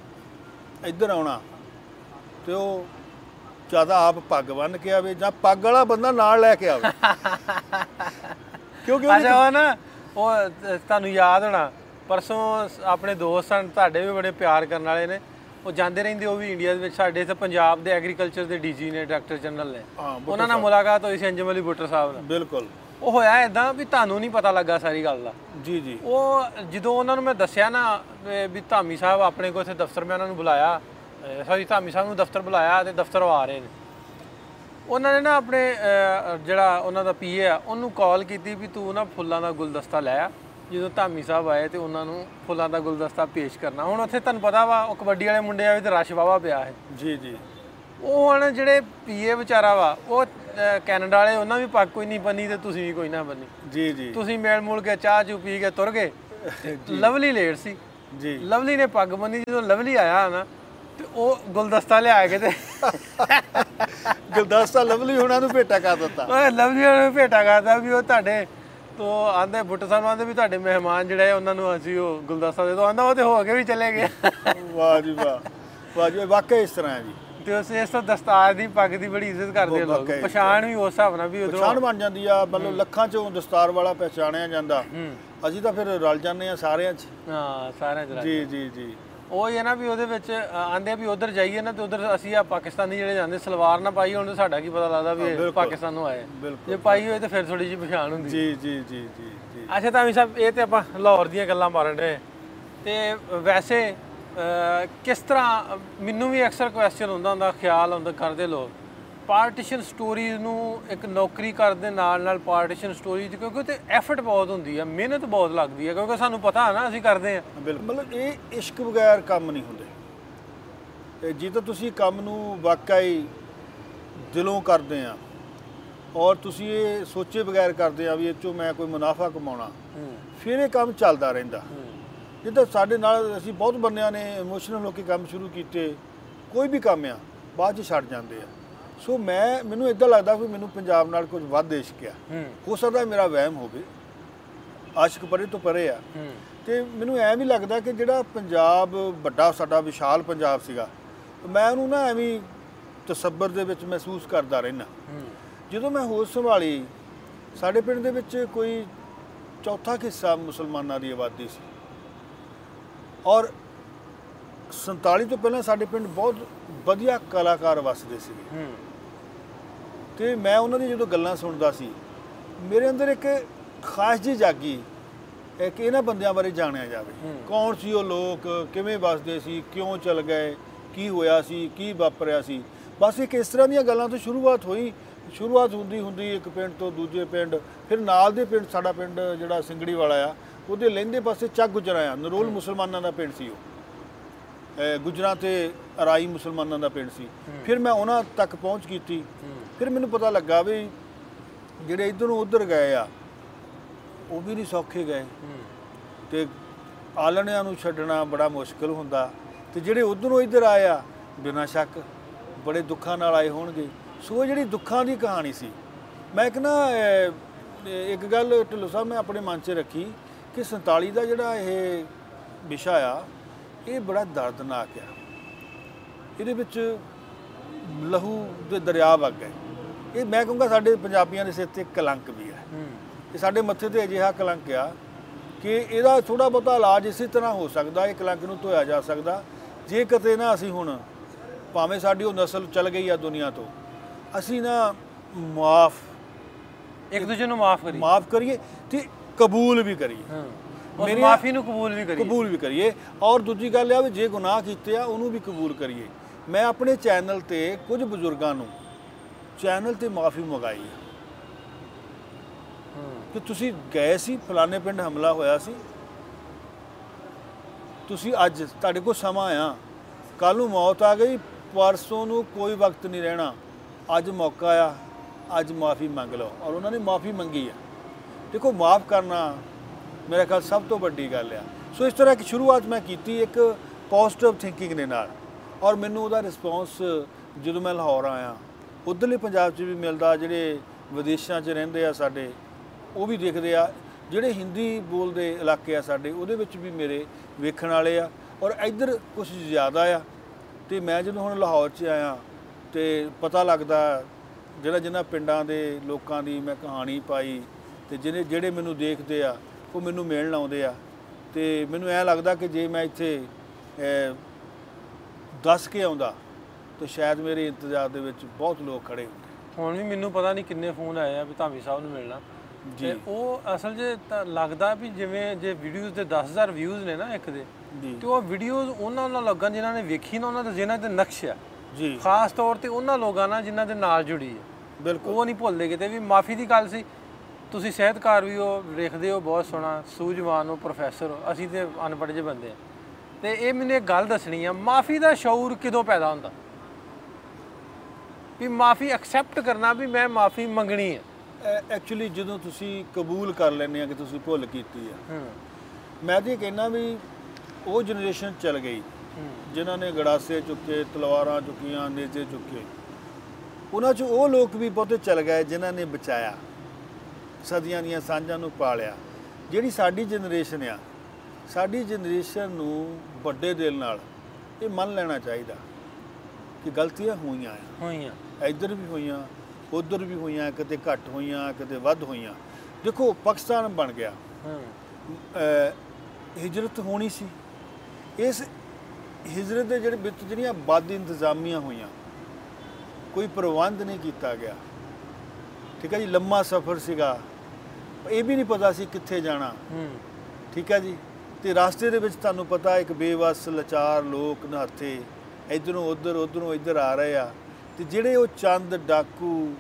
ਇੱਧਰ ਆਉਣਾ ਤੇ ਉਹ ਜ਼ਿਆਦਾ ਆਪ ਪੱਗ ਬੰਨ ਕੇ ਆਵੇ ਜਾਂ ਪੱਗ ਵਾਲਾ ਬੰਦਾ ਨਾਲ ਲੈ ਕੇ ਆਵੇ। ਕਿਉਂਕਿ ਉਹ ਨਾ ਉਹ ਤੁਹਾਨੂੰ ਯਾਦ ਹੋਣਾ ਪਰਸੋਂ ਆਪਣੇ ਦੋਸਤ ਸਨ ਤੁਹਾਡੇ ਵੀ ਬੜੇ ਪਿਆਰ ਕਰਨ ਵਾਲੇ ਨੇ। ਉਹ ਜਾਂਦੇ ਰਹਿੰਦੇ ਉਹ ਵੀ ਇੰਡੀਆ ਦੇ ਵਿੱਚ ਸਾਡੇ ਇੱਥੇ ਪੰਜਾਬ ਦੇ ਐਗਰੀਕਲਚਰ ਦੇ ਡੀਜੀ ਨੇ ਡਾਕਟਰ ਜਨਰਲ ਨੇ। ਉਹਨਾਂ ਨਾਲ ਮੁਲਾਕਾਤ ਹੋਈ ਸੀ ਅੰਜਮ ਅਲੀ ਬੁੱਟਰ ਸਾਹਿਬ ਨਾਲ। ਬਿਲਕੁਲ। ਉਹ ਹੋਇਆ ਇਦਾਂ ਵੀ ਤੁਹਾਨੂੰ ਨਹੀਂ ਪਤਾ ਲੱਗਾ ਸਾਰੀ ਗੱਲ ਦਾ। ਜੀ ਜੀ। ਉਹ ਜਦੋਂ ਉਹਨਾਂ ਨੂੰ ਮੈਂ ਦੱਸਿਆ ਨਾ ਵੀ- ਧਾਮੀ ਸਾਹਿਬ ਆਪਣੇ ਕੋਲ ਇੱਥੇ ਦਫ਼ਤਰ ਮੈਂ ਉਹਨਾਂ ਨੂੰ ਬੁਲਾਇਆ। ਸੌਰੀ ਧਾਮੀ ਸਾਹਿਬ ਨੂੰ ਦਫ਼ਤਰ ਬੁਲਾਇਆ ਤੇ ਦਫ਼ਤਰ ਆ ਰਹੇ ਨੇ। ਉਹਨਾਂ ਨੇ ਨਾ ਆਪਣੇ ਜਿਹੜਾ ਉਹਨਾਂ ਦਾ ਪੀਏ ਆ ਉਹਨੂੰ ਕਾਲ ਕੀਤੀ ਵੀ ਤੂੰ ਨਾ ਫੁੱਲਾਂ ਦਾ ਗੁਲਦਸਤਾ ਲੈ ਆ। ਜਦੋਂ ਧਾਮੀ ਸਾਹਿਬ ਆਏ ਤੇ ਉਹਨਾਂ ਨੂੰ ਫੁੱਲਾਂ ਦਾ ਗੁਲਦਸਤਾ ਪੇਸ਼ ਕਰਨਾ। ਹੁਣ ਉੱਥੇ ਤੁਹਾਨੂੰ ਪਤਾ ਵਾ ਉਹ ਕਬੱਡੀ ਵਾਲੇ ਮੁੰਡੇ ਆਵੇ ਤੇ ਰਸ਼ ਵਾਵਾ ਪਿਆ ਹੈ। ਜੀ ਜੀ। ਉਹ ਹੁਣ ਜਿਹੜੇ ਪੀਏ ਵਿਚਾਰਾ ਵਾ ਉਹ ਕੈਨੇਡਾ ਵਾਲੇ ਉਹਨਾਂ ਵੀ ਪੱਗ ਕੋਈ ਨਹੀਂ ਬੰਨੀ ਤੇ ਤੁਸੀਂ ਵੀ ਕੋਈ ਨਾ ਬੰਨੀ। ਜੀ ਜੀ। ਤੁਸੀਂ ਮੇਲ ਮੂਲ ਕੇ ਚਾਹ ਚੂ ਪੀ ਕੇ ਤੁਰ ਗਏ। ਲਵਲੀ ਲੇਟ ਸੀ। ਜੀ। ਲਵਲੀ ਨੇ ਪੱਗ ਬੰਨੀ ਜਦੋਂ ਲਵਲੀ ਆਇਆ ਨਾ ਤੇ ਉਹ ਗੁਲਦਸਤਾ ਲਿਆ ਕੇ ਤੇ ਗੁਲਦਸਤਾ ਲਵਲੀ ਹੋਣਾ ਨੂੰ ਭੇਟਾ ਕਰ ਦਿੱਤਾ। ਉਹ ਲਵਲੀ ਨੂੰ ਭੇਟਾ ਕਰਦਾ ਵੀ ਉਹ ਤੁਹਾਡੇ ਤੋਂ ਆਂਦੇ ਬੁੱਟ ਸਾਹਿਬ ਆਂਦੇ ਵੀ ਤੁਹਾਡੇ ਮਹਿਮਾਨ ਜਿਹੜੇ ਆ ਉਹਨਾਂ ਨੂੰ ਅਸੀਂ ਉਹ ਗੁਲਦਸਤਾ ਦੇ ਦੋ। ਆਂਦਾ ਉਹ ਤੇ ਹੋ ਕੇ ਵੀ ਚਲੇ ਗਏ। ਵਾਹ ਜੀ ਵਾਹ ਵਾਹ ਜੀ ਵਾਕਈ ਇਸ ਤਰ੍ਹਾਂ ਹੈ ਜੀ। ਤੇ ਉਸ ਇਸ ਤੋਂ ਦਸਤਾਰ ਦੀ ਪੱਗ ਦੀ ਬੜੀ ਇੱਜ਼ਤ ਕਰਦੇ ਆ ਲੋਕ। ਪਛਾਣ ਵੀ ਉਸ ਹਿਸਾਬ ਨਾਲ ਵੀ ਉਧਰੋਂ ਪਛਾਣ ਬਣ ਜਾਂਦੀ ਆ ਮਤਲਬ ਲੱਖਾਂ ਚੋਂ ਦਸਤਾਰ ਵਾਲਾ ਪਹਿਚਾਣਿਆ ਜਾਂਦਾ। ਅਸੀਂ ਤਾਂ ਫਿਰ ਰਲ ਜਾਂਦੇ ਆ ਸਾਰਿਆਂ 'ਚ। ਹਾਂ ਸਾਰਿਆਂ ਚ ਜੀ ਜੀ ਜੀ। ਉਹ ਹੀ ਹੈ ਨਾ ਵੀ ਉਹਦੇ ਵਿੱਚ ਆਂਦੇ ਵੀ ਉਧਰ ਜਾਈਏ ਨਾ ਤੇ ਉਧਰ ਅਸੀਂ ਆ ਪਾਕਿਸਤਾਨੀ ਜਿਹੜੇ ਜਾਂਦੇ ਸਲਵਾਰ ਨਾ ਪਾਈ ਹੁਣ ਸਾਡਾ ਕੀ ਪਤਾ ਲੱਗਦਾ ਵੀ ਇਹ। ਪਾਕਿਸਤਾਨ ਆਏ। ਜੇ ਪਾਈ ਹੋਏ ਤੇ ਫਿਰ ਥੋੜੀ ਜਿਹੀ ਪਛਾਣ ਹੁੰਦੀ। ਜੀ ਜੀ ਜੀ ਜੀ ਜੀ। ਅੱਛਾ ਤਾਂ ਵੀ ਸਾਹਿਬ ਇਹ ਤੇ ਆਪਾਂ ਲਾਹੌਰ ਦੀਆਂ ਗੱਲਾਂ ਮਾਰਨ ਰਹੇ ਤੇ ਵੈਸੇ ਕਿਸ ਤਰ੍ਹਾਂ ਮੈਨੂੰ ਵੀ ਅਕਸਰ ਕੁਐਸਚਨ ਹੁੰਦਾ ਹੁੰਦਾ ਖਿਆਲ ਹੁੰਦਾ ਕਰਦੇ ਲੋਕ। ਪਾਰਟੀਸ਼ਨ ਸਟੋਰੀਜ਼ ਨੂੰ ਇੱਕ ਨੌਕਰੀ ਕਰਨ ਦੇ ਨਾਲ ਨਾਲ ਪਾਰਟੀਸ਼ਨ ਸਟੋਰੀਜ਼ ਕਿਉਂਕਿ ਤੇ ਐਫਰਟ ਬਹੁਤ ਹੁੰਦੀ ਹੈ ਮਿਹਨਤ ਬਹੁਤ ਲੱਗਦੀ ਹੈ ਕਿਉਂਕਿ ਸਾਨੂੰ ਪਤਾ ਹੈ ਨਾ ਅਸੀਂ ਕਰਦੇ ਬਿਲਕੁਲ। ਮਤਲਬ ਇਹ ਇਸ਼ਕ ਬਗੈਰ ਕੰਮ ਨਹੀਂ ਹੁੰਦੇ। ਤੇ ਜੇ ਤਾਂ ਤੁਸੀਂ ਕੰਮ ਨੂੰ ਵਾਕਈ ਦਿਲੋਂ ਕਰਦੇ ਆ ਔਰ ਤੁਸੀਂ ਇਹ ਸੋਚੇ ਬਗੈਰ ਕਰਦੇ ਆ ਵੀ ਇਹ ਚੋਂ ਮੈਂ ਕੋਈ ਮੁਨਾਫਾ ਕਮਾਉਣਾ ਫਿਰ ਇਹ ਕੰਮ ਚੱਲਦਾ ਰਹਿੰਦਾ। ਜਿੱਦਾਂ ਸਾਡੇ ਨਾਲ ਅਸੀਂ ਬਹੁਤ ਬੰਦਿਆਂ ਨੇ ਇਮੋਸ਼ਨਲ ਹੋ ਕੇ ਕੰਮ ਸ਼ੁਰੂ ਕੀਤੇ ਕੋਈ ਵੀ ਕੰਮ ਆ ਬਾਅਦ ਚ ਛੱਡ ਜਾਂਦੇ ਆ। ਸੋ ਮੈਂ ਮੈਨੂੰ ਇਦਾਂ ਲੱਗਦਾ ਵੀ ਮੈਨੂੰ ਪੰਜਾਬ ਨਾਲ ਕੁਝ ਵੱਧ ਇਸ਼ਕ ਆ ਹੂੰ। ਸਕਦਾ ਮੇਰਾ ਵਹਿਮ ਹੋਵੇ। ਆਸ਼ਕ ਪਰੇ ਤੋਂ ਪਰੇ ਆ। ਤੇ ਮੈਨੂੰ ਐ ਵੀ ਲੱਗਦਾ ਕਿ ਜਿਹੜਾ ਪੰਜਾਬ ਵੱਡਾ ਸਾਡਾ ਵਿਸ਼ਾਲ ਪੰਜਾਬ ਸੀਗਾ ਮੈਂ ਉਹਨੂੰ ਨਾ ਐਵੇਂ ਤਸੱਬਰ ਦੇ ਵਿੱਚ ਮਹਿਸੂਸ ਕਰਦਾ ਰਹਿਣਾ ਜਦੋਂ ਮੈਂ ਹੋਸ਼ ਸੰਭਾਲੀ ਸਾਡੇ ਪਿੰਡ ਦੇ ਵਿੱਚ ਕੋਈ ਚੌਥਾ ਹਿੱਸਾ ਮੁਸਲਮਾਨਾਂ ਦੀ ਆਬਾਦੀ ਸੀ। ਔਰ 47 ਤੋਂ ਪਹਿਲਾਂ ਸਾਡੇ ਪਿੰਡ ਬਹੁਤ ਵਧੀਆ ਕਲਾਕਾਰ ਵਸਦੇ ਸੀਗੇ। ਤੇ ਮੈਂ ਉਹਨਾਂ ਦੀ ਜਦੋਂ ਗੱਲਾਂ ਸੁਣਦਾ ਸੀ ਮੇਰੇ ਅੰਦਰ ਇੱਕ ਖਾਸ ਜੀ ਜਾਗੀ ਹੈ ਕਿ ਇਹਨਾਂ ਬੰਦਿਆਂ ਬਾਰੇ ਜਾਣਿਆ ਜਾਵੇ। ਕੌਣ ਸੀ ਉਹ ਲੋਕ ਕਿਵੇਂ ਵੱਸਦੇ ਸੀ ਕਿਉਂ ਚਲ ਗਏ ਕੀ ਹੋਇਆ ਸੀ ਕੀ ਵਾਪਰਿਆ ਸੀ। ਬਸ ਇੱਕ ਇਸ ਤਰ੍ਹਾਂ ਦੀਆਂ ਗੱਲਾਂ ਤੋਂ ਸ਼ੁਰੂਆਤ ਹੋਈ। ਸ਼ੁਰੂਆਤ ਹੁੰਦੀ ਹੁੰਦੀ ਇੱਕ ਪਿੰਡ ਤੋਂ ਦੂਜੇ ਪਿੰਡ ਫਿਰ ਨਾਲ ਦੇ ਪਿੰਡ ਸਾਡਾ ਪਿੰਡ ਜਿਹੜਾ ਸਿੰਗੜੀ ਵਾਲਾ ਆ ਉਹਦੇ ਲਹਿੰਦੇ ਪਾਸੇ ਚੱਕ ਗੁਜਰਾ ਆ ਨਰੋਲ ਮੁਸਲਮਾਨਾਂ ਦਾ ਪਿੰਡ ਸੀ ਉਹ। ਗੁਜਰਾਂ ਤੇ ਅਰਾਈ ਮੁਸਲਮਾਨਾਂ ਦਾ ਪਿੰਡ ਸੀ। ਫਿਰ ਮੈਂ ਉਹਨਾਂ ਤੱਕ ਪਹੁੰਚ ਕੀਤੀ। ਫਿਰ ਮੈਨੂੰ ਪਤਾ ਲੱਗਾ ਵੀ ਜਿਹੜੇ ਇਧਰੋਂ ਉਧਰ ਗਏ ਆ ਉਹ ਵੀ ਨਹੀਂ ਸੌਖੇ ਗਏ। ਤੇ ਆਲਣਿਆਂ ਨੂੰ ਛੱਡਣਾ ਬੜਾ ਮੁਸ਼ਕਲ ਹੁੰਦਾ। ਤੇ ਜਿਹੜੇ ਉਧਰੋਂ ਇੱਧਰ ਆਏ ਆ ਬਿਨਾਂ ਸ਼ੱਕ ਬੜੇ ਦੁੱਖਾਂ ਨਾਲ ਆਏ ਹੋਣਗੇ। ਸੋ ਜਿਹੜੀ ਦੁੱਖਾਂ ਦੀ ਕਹਾਣੀ ਸੀ ਮੈਂ ਇੱਕ ਨਾ ਇੱਕ ਗੱਲ ਢਿੱਲੋਂ ਸਾਹਿਬ ਮੈਂ ਆਪਣੇ ਮਨ 'ਚ ਰੱਖੀ ਕਿ 47 ਦਾ ਜਿਹੜਾ ਇਹ ਵਿਸ਼ਾ ਆ ਇਹ ਬੜਾ ਦਰਦਨਾਕ ਆ। ਇਹਦੇ ਵਿੱਚ ਲਹੂ ਦੇ ਦਰਿਆ ਵਗ ਗਏ। ਇਹ ਮੈਂ ਕਹੂੰਗਾ ਸਾਡੇ ਪੰਜਾਬੀਆਂ ਦੇ ਸਿਰ ਤੇ ਕਲੰਕ ਵੀ ਹੈ। ਇਹ ਸਾਡੇ ਮੱਥੇ ਤੇ ਅਜਿਹਾ ਕਲੰਕ ਆ ਕਿ ਇਹਦਾ ਥੋੜਾ ਬਹੁਤਾ ਇਲਾਜ ਇਸੇ ਤਰ੍ਹਾਂ ਹੋ ਸਕਦਾ ਇਹ ਕਲੰਕ ਨੂੰ ਧੋਇਆ ਜਾ ਸਕਦਾ। ਜੇ ਕਿਤੇ ਨਾ ਅਸੀਂ ਹੁਣ ਭਾਵੇਂ ਸਾਡੀ ਉਹ ਨਸਲ ਚਲ ਗਈ ਆ ਦੁਨੀਆ ਤੋਂ ਅਸੀਂ ਨਾ ਮਾਫ ਇੱਕ ਦੂਜੇ ਨੂੰ ਮਾਫ ਕਰੀ ਮਾਫ ਕਰੀਏ ਤੇ ਕਬੂਲ ਵੀ ਕਰੀਏ। ਹਾਂ। ਉਸ ਮਾਫੀ ਨੂੰ ਕਬੂਲ ਵੀ ਕਰੀ ਕਬੂਲ ਵੀ ਕਰੀਏ। ਔਰ ਦੂਜੀ ਗੱਲ ਇਹ ਆ ਵੀ ਜੇ ਗੁਨਾਹ ਕੀਤੇ ਆ ਉਹਨੂੰ ਵੀ ਕਬੂਲ ਕਰੀਏ। ਮੈਂ ਆਪਣੇ ਚੈਨਲ ਤੇ ਕੁਝ ਬਜ਼ੁਰਗਾਂ ਨੂੰ ਚੈਨਲ ਤੇ ਮਾਫੀ ਮੰਗਾਈ ਹੂੰ। ਕਿ ਤੁਸੀਂ ਗਏ ਸੀ ਫਲਾਣੇ ਪਿੰਡ ਹਮਲਾ ਹੋਇਆ ਸੀ। ਤੁਸੀਂ ਅੱਜ ਤੁਹਾਡੇ ਕੋਲ ਸਮਾਂ ਆ। ਕੱਲ ਨੂੰ ਮੌਤ ਆ ਗਈ ਪਰਸੋਂ ਨੂੰ ਕੋਈ ਵਕਤ ਨਹੀਂ ਰਹਿਣਾ। ਅੱਜ ਮੌਕਾ ਆ ਅੱਜ ਮਾਫੀ ਮੰਗ ਲਓ। ਔਰ ਉਹਨਾਂ ਨੇ ਮਾਫੀ ਮੰਗੀ ਆ। ਦੇਖੋ ਮਾਫ ਕਰਨਾ ਮੇਰੇ ਖਿਆਲ ਸਭ ਤੋਂ ਵੱਡੀ ਗੱਲ ਆ। ਸੋ ਇਸ ਤਰ੍ਹਾਂ ਇੱਕ ਸ਼ੁਰੂਆਤ ਮੈਂ ਕੀਤੀ ਇੱਕ ਪੋਜ਼ਿਟਿਵ ਥਿੰਕਿੰਗ ਦੇ ਨਾਲ। ਔਰ ਮੈਨੂੰ ਉਹਦਾ ਰਿਸਪੌਂਸ ਜਦੋਂ ਮੈਂ ਲਾਹੌਰ ਆਇਆ ਉਧਰਲੇ ਪੰਜਾਬ 'ਚ ਵੀ ਮਿਲਦਾ ਜਿਹੜੇ ਵਿਦੇਸ਼ਾਂ 'ਚ ਰਹਿੰਦੇ ਆ ਸਾਡੇ ਉਹ ਵੀ ਦੇਖਦੇ ਆ। ਜਿਹੜੇ ਹਿੰਦੀ ਬੋਲਦੇ ਇਲਾਕੇ ਆ ਸਾਡੇ ਉਹਦੇ ਵਿੱਚ ਵੀ ਮੇਰੇ ਵੇਖਣ ਵਾਲੇ ਆ। ਔਰ ਇੱਧਰ ਕੁਝ ਜ਼ਿਆਦਾ ਆ ਤੇ ਮੈਂ ਜਦੋਂ ਹੁਣ ਲਾਹੌਰ 'ਚ ਆਇਆ ਤੇ ਪਤਾ ਲੱਗਦਾ ਜਿਹੜਾ ਜਿਹਨਾਂ ਪਿੰਡਾਂ ਦੇ ਲੋਕਾਂ ਦੀ ਮੈਂ ਕਹਾਣੀ ਪਾਈ ਤੇ ਜਿਹੜੇ ਜਿਹੜੇ ਮੈਨੂੰ ਦੇਖਦੇ ਆ ਉਹ ਮੈਨੂੰ ਮਿਲਣ ਆਉਂਦੇ ਆ। ਤੇ ਮੈਨੂੰ ਐ ਲੱਗਦਾ ਕਿ ਜੇ ਮੈਂ ਇੱਥੇ ਅਹ, ਦੱਸ ਕੇ ਆਉਂਦਾ ਤਾਂ ਸ਼ਾਇਦ ਮੇਰੇ ਇੰਤਜ਼ਾਰ ਦੇ ਵਿੱਚ ਬਹੁਤ ਲੋਕ ਖੜੇ ਹੁੰਦੇ। ਹੁਣ ਵੀ ਮੈਨੂੰ ਪਤਾ ਨਹੀਂ ਕਿੰਨੇ ਫੋਨ ਆਏ ਆ ਵੀ ਧਾਮੀ ਸਾਹਿਬ ਨੂੰ ਮਿਲਣਾ। ਜੀ। ਤੇ ਉਹ ਅਸਲ ਤਾਂ ਲੱਗਦਾ ਵੀ ਜਿਵੇਂ ਜੇ ਵੀਡੀਓਜ਼ ਦੇ 10000 ਵਿਊਜ਼ ਨੇ ਨਾ ਇੱਕ ਦੇ ਜੀ। ਤੇ ਉਹ ਵੀਡੀਓਜ਼ ਉਹਨਾਂ ਨਾਲ ਲੱਗਣ ਜਿਨ੍ਹਾਂ ਨੇ ਵੇਖੀ ਨਾ ਉਹਨਾਂ ਦੇ ਜਿਹਨਾਂ ਤੇ ਨਕਸ਼ ਆ। ਜੀ। ਖਾਸ ਤੌਰ ਤੇ ਉਹਨਾਂ ਲੋਕਾਂ ਨਾਲ ਜਿਨ੍ਹਾਂ ਦੇ ਨਾਲ ਜੁੜੀ ਹੈ ਬਿਲਕੁਲ। ਉਹ ਨਹੀਂ ਭੁੱਲਦੇ ਕਿਤੇ ਵੀ ਮਾਫੀ ਦੀ ਗੱਲ ਸੀ। ਤੁਸੀਂ ਸਿਹਤਕਾਰ ਵੀ ਹੋ ਲਿਖਦੇ ਹੋ ਬਹੁਤ ਸੋਹਣਾ ਸੂਝਵਾਨ ਹੋ ਪ੍ਰੋਫੈਸਰ ਹੋ। ਅਸੀਂ ਤੇ ਅਨਪੜ੍ਹ ਜਿਹੇ ਬੰਦੇ ਆ। ਤੇ ਇਹ ਮੈਨੂੰ ਇੱਕ ਗੱਲ ਦੱਸਣੀ ਆ ਮਾਫੀ ਦਾ ਸ਼ੌਰ ਕਦੋਂ ਪੈਦਾ ਹੁੰਦਾ? ਵੀ ਮਾਫੀ ਐਕਸੈਪਟ ਕਰਨਾ ਵੀ ਮੈਂ ਮਾਫੀ ਮੰਗਣੀ ਹੈ। ਐਕਚੁਅਲੀ ਜਦੋਂ ਤੁਸੀਂ ਕਬੂਲ ਕਰ ਲੈਂਦੇ ਆ ਕਿ ਤੁਸੀਂ ਭੁੱਲ ਕੀਤੀ ਆ ਮੈਂ ਤੇ ਕਹਿੰਦਾ ਵੀ ਉਹ ਜਨਰੇਸ਼ਨ ਚੱਲ ਗਈ ਜਿਨ੍ਹਾਂ ਨੇ ਗੜਾਸੇ ਚੁੱਕੇ ਤਲਵਾਰਾਂ ਚੁੱਕੀਆਂ ਨੇਜੇ ਚੁੱਕੇ ਉਹਨਾਂ 'ਚ ਉਹ ਲੋਕ ਵੀ ਬਹੁਤੇ ਚੱਲ ਗਏ ਜਿਨ੍ਹਾਂ ਨੇ ਬਚਾਇਆ ਸਦੀਆਂ ਦੀਆਂ ਸਾਂਝਾਂ ਨੂੰ ਪਾਲਿਆ। ਜਿਹੜੀ ਸਾਡੀ ਜਨਰੇਸ਼ਨ ਆ ਸਾਡੀ ਜਨਰੇਸ਼ਨ ਨੂੰ ਵੱਡੇ ਦਿਲ ਨਾਲ ਇਹ ਮੰਨ ਲੈਣਾ ਚਾਹੀਦਾ। ਕਿ ਗਲਤੀਆਂ ਹੋਈਆਂ ਆ। ਹੋਈਆਂ। ਇੱਧਰ ਵੀ ਹੋਈਆਂ ਉੱਧਰ ਵੀ ਹੋਈਆਂ ਕਿਤੇ ਘੱਟ ਹੋਈਆਂ ਕਿਤੇ ਵੱਧ ਹੋਈਆਂ। ਦੇਖੋ ਪਾਕਿਸਤਾਨ ਬਣ ਗਿਆ। ਹਿਜਰਤ ਹੋਣੀ ਸੀ। ਇਸ ਹਿਜਰਤ ਦੇ ਜਿਹੜੇ ਵਿੱਚ ਜਿਹੜੀਆਂ ਵੱਧ ਇੰਤਜ਼ਾਮੀਆਂ ਹੋਈਆਂ ਕੋਈ ਪ੍ਰਬੰਧ ਨਹੀਂ ਕੀਤਾ ਗਿਆ। ਠੀਕ ਹੈ ਜੀ ਲੰਮਾ ਸਫ਼ਰ ਸੀਗਾ। ਇਹ ਵੀ ਨਹੀਂ ਪਤਾ ਸੀ ਕਿੱਥੇ ਜਾਣਾ। ਠੀਕ ਹੈ ਜੀ ਤੇ ਰਸਤੇ ਦੇ ਵਿੱਚ ਤੁਹਾਨੂੰ ਪਤਾ ਇੱਕ ਬੇਵਸ ਲਾਚਾਰ ਲੋਕ ਨਹਾਤੇ ਇਧਰੋਂ ਉਧਰ, ਉਧਰੋਂ ਇੱਧਰ ਆ ਰਹੇ ਆ। ਤੇ ਜਿਹੜੇ ਉਹ ਚੰਦ, ਡਾਕੂ,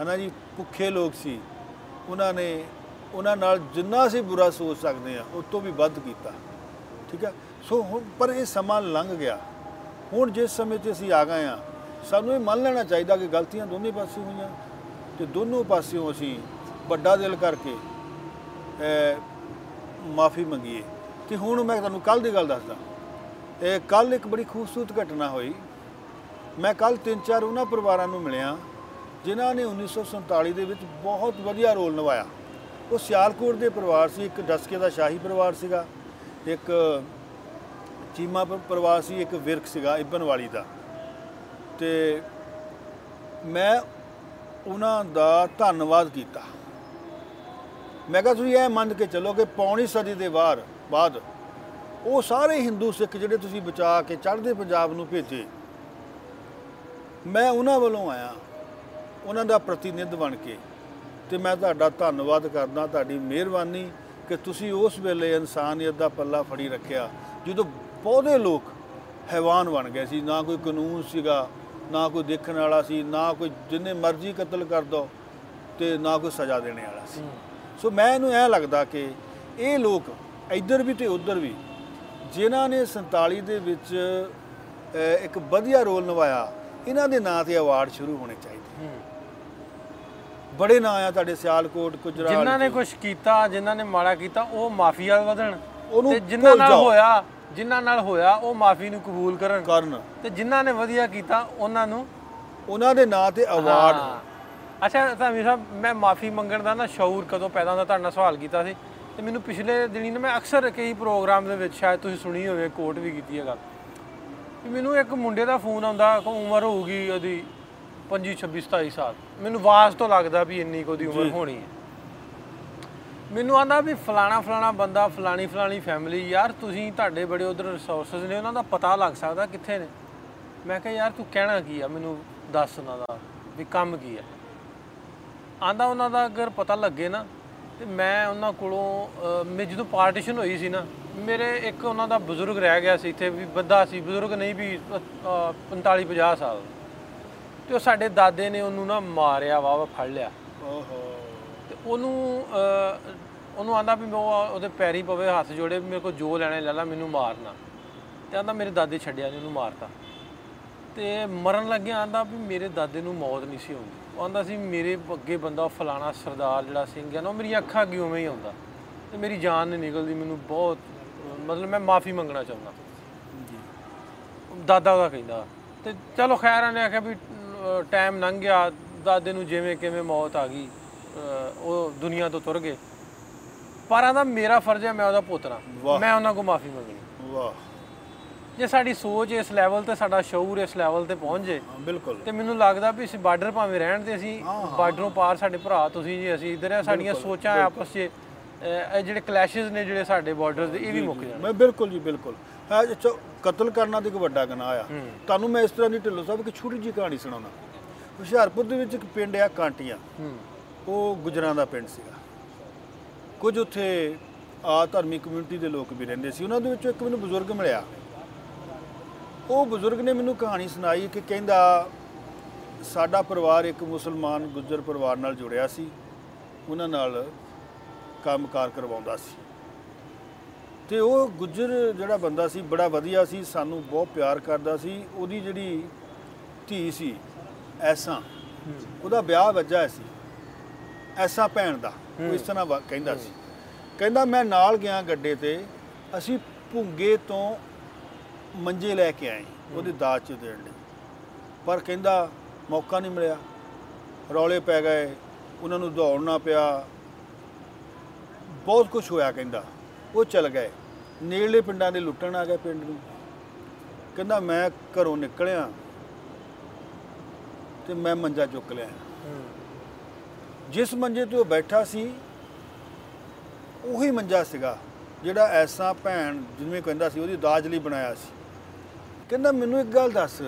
ਹਨਾ ਜੀ, ਭੁੱਖੇ ਲੋਕ ਸੀ, ਉਹਨਾਂ ਨੇ, ਉਹਨਾਂ ਨਾਲ ਜਿੰਨਾ ਅਸੀਂ ਬੁਰਾ ਸੋਚ ਸਕਦੇ ਆ ਉਸ ਤੋਂ ਵੀ ਵੱਧ ਕੀਤਾ। ਠੀਕ ਹੈ ਸੋ ਹੁਣ, ਪਰ ਇਹ ਸਮਾਂ ਲੰਘ ਗਿਆ। ਹੁਣ ਜਿਸ ਸਮੇਂ ਤੇ ਅਸੀਂ ਆ ਗਏ ਆ ਸਾਨੂੰ ਇਹ ਮੰਨ ਲੈਣਾ ਚਾਹੀਦਾ ਕਿ ਗਲਤੀਆਂ ਦੋਨੇ ਪਾਸੇ ਹੋਈਆਂ ਤੇ ਦੋਨੋਂ ਪਾਸਿਓਂ ਅਸੀਂ ਵੱਡਾ ਦਿਲ ਕਰਕੇ ਮਾਫੀ ਮੰਗੀਏ। ਤੇ ਹੁਣ ਮੈਂ ਤੁਹਾਨੂੰ ਕੱਲ ਦੀ ਗੱਲ ਦੱਸਦਾ। ਇਹ ਕੱਲ ਇੱਕ ਬੜੀ ਖੂਬਸੂਰਤ ਘਟਨਾ ਹੋਈ। ਮੈਂ ਕੱਲ ਤਿੰਨ ਚਾਰ ਉਹਨਾਂ ਪਰਿਵਾਰਾਂ ਨੂੰ ਮਿਲਿਆ, ਜਿਨ੍ਹਾਂ ਨੇ 1947 ਦੇ ਵਿੱਚ ਬਹੁਤ ਵਧੀਆ ਰੋਲ ਨਿਭਾਇਆ। ਉਹ ਸਿਆਲਕੋਟ ਦੇ ਪਰਿਵਾਰ ਸੀ, ਇੱਕ ਡਸਕੇ ਦਾ ਸ਼ਾਹੀ ਪਰਿਵਾਰ ਸੀਗਾ, ਇੱਕ ਚੀਮਾ ਪ- ਪਰਿਵਾਰ ਸੀ, ਇੱਕ ਵਿਰਕ ਸੀਗਾ ਇਬਨ ਵਾਲੀ ਦਾ। ਤੇ ਮੈਂ ਉਹਨਾਂ ਦਾ ਧੰਨਵਾਦ ਕੀਤਾ। ਮੈਂ ਕਿਹਾ, ਤੁਸੀਂ ਇਹ ਮੰਨ ਕੇ ਚੱਲੋ ਕਿ ਪੌਣੀ ਸਦੀ ਦੇ ਬਾਅਦ ਬਾਅਦ ਉਹ ਸਾਰੇ ਹਿੰਦੂ ਸਿੱਖ ਜਿਹੜੇ ਤੁਸੀਂ ਬਚਾ ਕੇ ਚੜ੍ਹਦੇ ਪੰਜਾਬ ਨੂੰ ਭੇਜੇ ਮੈਂ ਉਹਨਾਂ ਵੱਲੋਂ ਆਇਆ ਉਹਨਾਂ ਦਾ ਪ੍ਰਤੀਨਿਧ ਬਣ ਕੇ ਤੇ ਮੈਂ ਤੁਹਾਡਾ ਧੰਨਵਾਦ ਕਰਦਾ ਤੁਹਾਡੀ ਮਿਹਰਬਾਨੀ ਕਿ ਤੁਸੀਂ ਉਸ ਵੇਲੇ ਇਨਸਾਨੀਅਤ ਦਾ ਪੱਲਾ ਫੜੀ ਰੱਖਿਆ ਜਦੋਂ ਬਹੁਤੇ ਲੋਕ ਹੈਵਾਨ ਬਣ ਗਏ ਸੀ ਨਾ ਕੋਈ ਕਾਨੂੰਨ ਸੀਗਾ ਨਾ ਕੋਈ ਦੇਖਣ ਵਾਲਾ ਸੀ ਨਾ ਕੋਈ ਜਿੰਨੇ ਮਰਜ਼ੀ ਕਤਲ ਕਰ ਦੋ ਤੇ ਨਾ ਕੋਈ ਸਜ਼ਾ ਦੇਣੇ ਵਾਲਾ ਸੀ। ਸੋ ਮੈਂ ਇਹਨੂੰ ਐ ਲੱਗਦਾ ਕਿ ਇਹ ਲੋਕ ਇੱਧਰ ਵੀ ਤੇ ਉੱਧਰ ਵੀ ਜਿਨ੍ਹਾਂ ਨੇ 47 ਦੇ ਵਿੱਚ ਇੱਕ ਵਧੀਆ ਰੋਲ ਨਿਭਾਇਆ ਇਹਨਾਂ ਦੇ ਨਾਂ ਤੇ ਅਵਾਰਡ ਸ਼ੁਰੂ ਹੋਣੇ ਚਾਹੀਦੇ। ਬੜੇ ਨਾਂ ਆ ਤੁਹਾਡੇ ਸਿਆਲਕੋਟ ਗੁਜਰਾਤ ਜਿਨ੍ਹਾਂ ਨੇ ਕੁਝ ਕੀਤਾ ਜਿਨ੍ਹਾਂ ਨੇ ਮਾੜਾ ਕੀਤਾ ਉਹ ਮਾਫੀ ਵੱਲ ਵਧਣ। ਤੇ ਜਿਨ੍ਹਾਂ ਨਾਲ। ਹੋਇਆ ਜਿਨ੍ਹਾਂ ਨਾਲ ਹੋਇਆ ਉਹ ਮਾਫੀ ਨੂੰ ਕਬੂਲ ਕਰਨ। ਕਰਨ। ਤੇ ਜਿਨ੍ਹਾਂ ਨੇ ਵਧੀਆ ਕੀਤਾ ਉਹਨਾਂ ਨੂੰ ਉਹਨਾਂ ਦੇ ਨਾਂ ਤੇ ਅਵਾਰਡ। ਅੱਛਾ ਧਾਮੀ ਸਾਹਿਬ ਮੈਂ ਮਾਫੀ ਮੰਗਣ ਦਾ ਨਾ ਸ਼ੌਰ ਕਦੋਂ ਪੈਦਾ ਹੁੰਦਾ? ਤੁਹਾਡੇ ਸਵਾਲ ਕੀਤਾ ਸੀ। ਤੇ ਮੈਨੂੰ ਪਿਛਲੇ ਦਿਨੀ ਨਾ ਮੈਂ ਅਕਸਰ ਕਈ ਪ੍ਰੋਗਰਾਮ ਦੇ ਵਿੱਚ ਸ਼ਾਇਦ ਤੁਸੀਂ ਸੁਣੀ ਹੋਵੇ ਕੋਟ ਵੀ ਕੀਤੀ ਹੈ ਗੱਲ ਕਿ ਮੈਨੂੰ ਇੱਕ ਮੁੰਡੇ ਦਾ ਫੋਨ ਆਉਂਦਾ ਕੋ ਉਮਰ ਹੋਊਗੀ ਉਹਦੀ 25 26 27 ਸਾਲ। ਮੈਨੂੰ ਆਵਾਜ਼ ਤੋਂ ਲੱਗਦਾ ਵੀ ਇੰਨੀ ਕੁ ਦੀ ਉਮਰ ਹੋਣੀ ਹੈ। ਮੈਨੂੰ ਆਂਦਾ ਵੀ ਫਲਾਣਾ ਫਲਾਣਾ ਬੰਦਾ ਫਲਾਣੀ ਫਲਾਣੀ ਫੈਮਿਲੀ ਯਾਰ ਤੁਸੀਂ ਤੁਹਾਡੇ ਬੜੇ ਉਧਰ ਰਿਸੋਰਸਸ ਨੇ ਉਹਨਾਂ ਦਾ ਪਤਾ ਲੱਗ ਸਕਦਾ ਕਿੱਥੇ ਨੇ। ਮੈਂ ਕਿਹਾ ਯਾਰ ਤੂੰ ਕਹਿਣਾ ਕੀ ਆ? ਮੈਨੂੰ ਦੱਸ ਉਹਨਾਂ ਦਾ ਵੀ ਕੰਮ ਕੀ ਆ? ਆਂਦਾ ਉਹਨਾਂ ਦਾ ਅਗਰ ਪਤਾ ਲੱਗੇ ਨਾ ਤੇ ਮੈਂ ਉਹਨਾਂ ਕੋਲੋਂ ਮੈਂ ਜਦੋਂ ਪਾਰਟੀਸ਼ਨ ਹੋਈ ਸੀ ਨਾ ਮੇਰੇ ਇੱਕ ਉਹਨਾਂ ਦਾ ਬਜ਼ੁਰਗ ਰਹਿ ਗਿਆ ਸੀ ਇੱਥੇ ਵੀ ਬੰਦਾ ਸੀ ਬਜ਼ੁਰਗ ਨਹੀਂ ਵੀ 45 50 ਸਾਲ। ਤੇ ਉਹ ਸਾਡੇ ਦਾਦੇ ਨੇ ਉਹਨੂੰ ਨਾ ਮਾਰਿਆ ਵਾਵਾ ਫੜ ਲਿਆ। ਓਹੋ। ਤੇ ਉਹਨੂੰ ਉਹਨੂੰ ਆਂਦਾ ਵੀ ਮੈਂ ਉਹ ਉਹਦੇ ਪੈਰੀ ਪਵੇ ਹੱਥ ਜੋੜੇ ਮੇਰੇ ਕੋਲ ਜੋ ਲੈਣਾ ਲੈ ਲੈ ਮੈਨੂੰ ਮਾਰਨਾ। ਤੇ ਆਂਦਾ ਮੇਰੇ ਦਾਦੇ ਛੱਡਿਆ ਨਹੀਂ ਉਹਨੂੰ ਮਾਰਤਾ। ਤੇ ਮਰਨ ਲੱਗਿਆ ਆਂਦਾ ਵੀ ਮੇਰੇ ਦਾਦੇ ਨੂੰ ਮੌਤ ਨਹੀਂ ਸੀ ਆਉਂਦੀ। ਆਂਦਾ ਸੀ ਮੇਰੇ ਅੱਗੇ ਬੰਦਾ ਫਲਾਣਾ ਸਰਦਾਰ ਜਿਹੜਾ ਸਿੰਘ ਹੈ ਨਾ ਉਹ ਮੇਰੀਆਂ ਅੱਖਾਂ ਅੱਗੇ ਉਵੇਂ ਹੀ ਆਉਂਦਾ ਤੇ ਮੇਰੀ ਜਾਨ ਨਹੀਂ ਨਿਕਲਦੀ ਮੈਨੂੰ ਬਹੁਤ ਮਤਲਬ ਮੈਂ ਮਾਫੀ ਮੰਗਣਾ ਚਾਹੁੰਦਾ। ਦਾਦਾ ਉਹਦਾ ਕਹਿੰਦਾ ਤੇ ਚਲੋ ਖੈਰ ਉਹਨੇ ਆਖਿਆ ਵੀ ਟਾਈਮ ਲੰਘ ਗਿਆ ਦਾਦੇ ਨੂੰ ਜਿਵੇਂ ਕਿਵੇਂ ਮੌਤ ਆ ਗਈ ਉਹ ਦੁਨੀਆ ਤੋਂ ਤੁਰ ਗਏ। ਪਰ ਆਂਦਾ ਮੇਰਾ ਫਰਜ਼ ਹੈ ਮੈਂ ਉਹਦਾ ਪੁੱਤਰਾ। ਮੈਂ ਉਹਨਾਂ ਕੋਲ ਮਾਫੀ ਮੰਗਣੀ। ਵਾਹ। ਜੇ ਸਾਡੀ ਸੋਚ ਇਸ ਲੈਵਲ ਤੇ ਸਾਡਾ ਸ਼ਊਰ ਇਸ ਲੈਵਲ ਤੇ ਪਹੁੰਚ ਜੇ ਬਿਲਕੁਲ। ਤੇ ਮੈਨੂੰ ਲੱਗਦਾ ਵੀ ਅਸੀਂ ਬਾਰਡਰ ਭਾਵੇਂ ਰਹਿਣ ਤੇ ਅਸੀਂ ਬਾਰਡਰੋਂ ਪਾਰ ਸਾਡੇ ਭਰਾ ਤੁਸੀਂ ਜੀ ਅਸੀਂ ਇੱਧਰ ਆ ਸਾਡੀਆਂ ਸੋਚਾਂ ਆਪਸ 'ਚ ਇਹ ਜਿਹੜੇ ਕਲੈਸ਼ਸ ਨੇ ਜਿਹੜੇ ਸਾਡੇ ਬਾਰਡਰ ਦੇ ਇਹ ਵੀ ਮੁੱਕ ਜਾਣ। ਮੈਂ ਬਿਲਕੁਲ ਜੀ ਬਿਲਕੁਲ। ਕਤਲ ਕਰਨਾ ਤੇ ਇੱਕ ਵੱਡਾ ਗੁਨਾਹ ਆ। ਤੁਹਾਨੂੰ ਮੈਂ ਇਸ ਤਰ੍ਹਾਂ ਦੀ ਢਿੱਲੋਂ ਸਾਹਿਬ ਇੱਕ ਛੋਟੀ ਜਿਹੀ ਕਹਾਣੀ ਸੁਣਾਉਣਾ ਹੁਸ਼ਿਆਰਪੁਰ ਦੇ ਵਿੱਚ ਇੱਕ ਪਿੰਡ ਆ ਕਾਂਟੀਆਂ। ਉਹ ਗੁਜਰਾਂ ਦਾ ਪਿੰਡ ਸੀਗਾ। ਕੁਝ ਉੱਥੇ ਆ ਧਾਰਮਿਕ ਕਮਿਊਨਿਟੀ ਦੇ ਲੋਕ ਵੀ ਰਹਿੰਦੇ ਸੀ। ਉਹਨਾਂ ਦੇ ਵਿੱਚੋਂ ਇੱਕ ਮੈਨੂੰ ਬਜ਼ੁਰਗ ਮਿਲਿਆ। ਉਹ ਬਜ਼ੁਰਗ ਨੇ ਮੈਨੂੰ ਕਹਾਣੀ ਸੁਣਾਈ ਕਿ ਕਹਿੰਦਾ, ਸਾਡਾ ਪਰਿਵਾਰ ਇੱਕ ਮੁਸਲਮਾਨ ਗੁੱਜਰ ਪਰਿਵਾਰ ਨਾਲ ਜੁੜਿਆ ਸੀ। ਉਹਨਾਂ ਨਾਲ ਕੰਮਕਾਰ ਕਰਵਾਉਂਦਾ ਸੀ। ਤੇ ਉਹ ਗੁੱਜਰ ਜਿਹੜਾ ਬੰਦਾ ਸੀ, ਬੜਾ ਵਧੀਆ ਸੀ, ਸਾਨੂੰ ਬਹੁਤ ਪਿਆਰ ਕਰਦਾ ਸੀ। ਉਹਦੀ ਜਿਹੜੀ ਧੀ ਸੀ, ਐਸਾ, ਉਹਦਾ ਵਿਆਹ ਵੱਜਾ ਸੀ। ਐਸਾ ਭੈਣ ਦਾ, ਉਹ ਇਸ ਤਰ੍ਹਾਂ ਵਾ- ਕਹਿੰਦਾ ਸੀ। ਕਹਿੰਦਾ, ਮੈਂ ਨਾਲ ਗਿਆ ਗੱਡੇ ਤੇ, ਅਸੀਂ ਭੁੰਗੇ ਤੋਂ ਮੰਜੇ ਲੈ ਕੇ ਆਏ ਉਹਦੇ ਦਾਜ ਚ ਦੇਣ ਲਈ। ਪਰ ਕਹਿੰਦਾ ਮੌਕਾ ਨਹੀਂ ਮਿਲਿਆ। ਰੌਲੇ ਪੈ ਗਏ ਉਹਨਾਂ ਨੂੰ ਦੌੜਨਾ ਪਿਆ। ਬਹੁਤ ਕੁਝ ਹੋਇਆ ਕਹਿੰਦਾ। ਉਹ ਚਲ ਗਏ। ਨੇੜਲੇ ਪਿੰਡਾਂ ਦੇ ਲੁੱਟਣ ਆ ਗਏ ਪਿੰਡ ਨੂੰ। ਕਹਿੰਦਾ ਮੈਂ ਘਰੋਂ ਨਿਕਲਿਆ ਤੇ ਮੈਂ ਮੰਜਾ ਚੁੱਕ ਲਿਆ। ਜਿਸ ਮੰਜੇ ਤੇ ਉਹ ਬੈਠਾ ਸੀ ਉਹੀ ਮੰਜਾ ਸੀਗਾ ਜਿਹੜਾ ਐਸਾ ਭੈਣ ਜਿਵੇਂ ਕਹਿੰਦਾ ਸੀ ਉਹਦੀ ਦਾਜ ਲਈ ਬਣਾਇਆ ਸੀ। ਕਹਿੰਦਾ ਮੈਨੂੰ ਇੱਕ ਗੱਲ ਦੱਸ।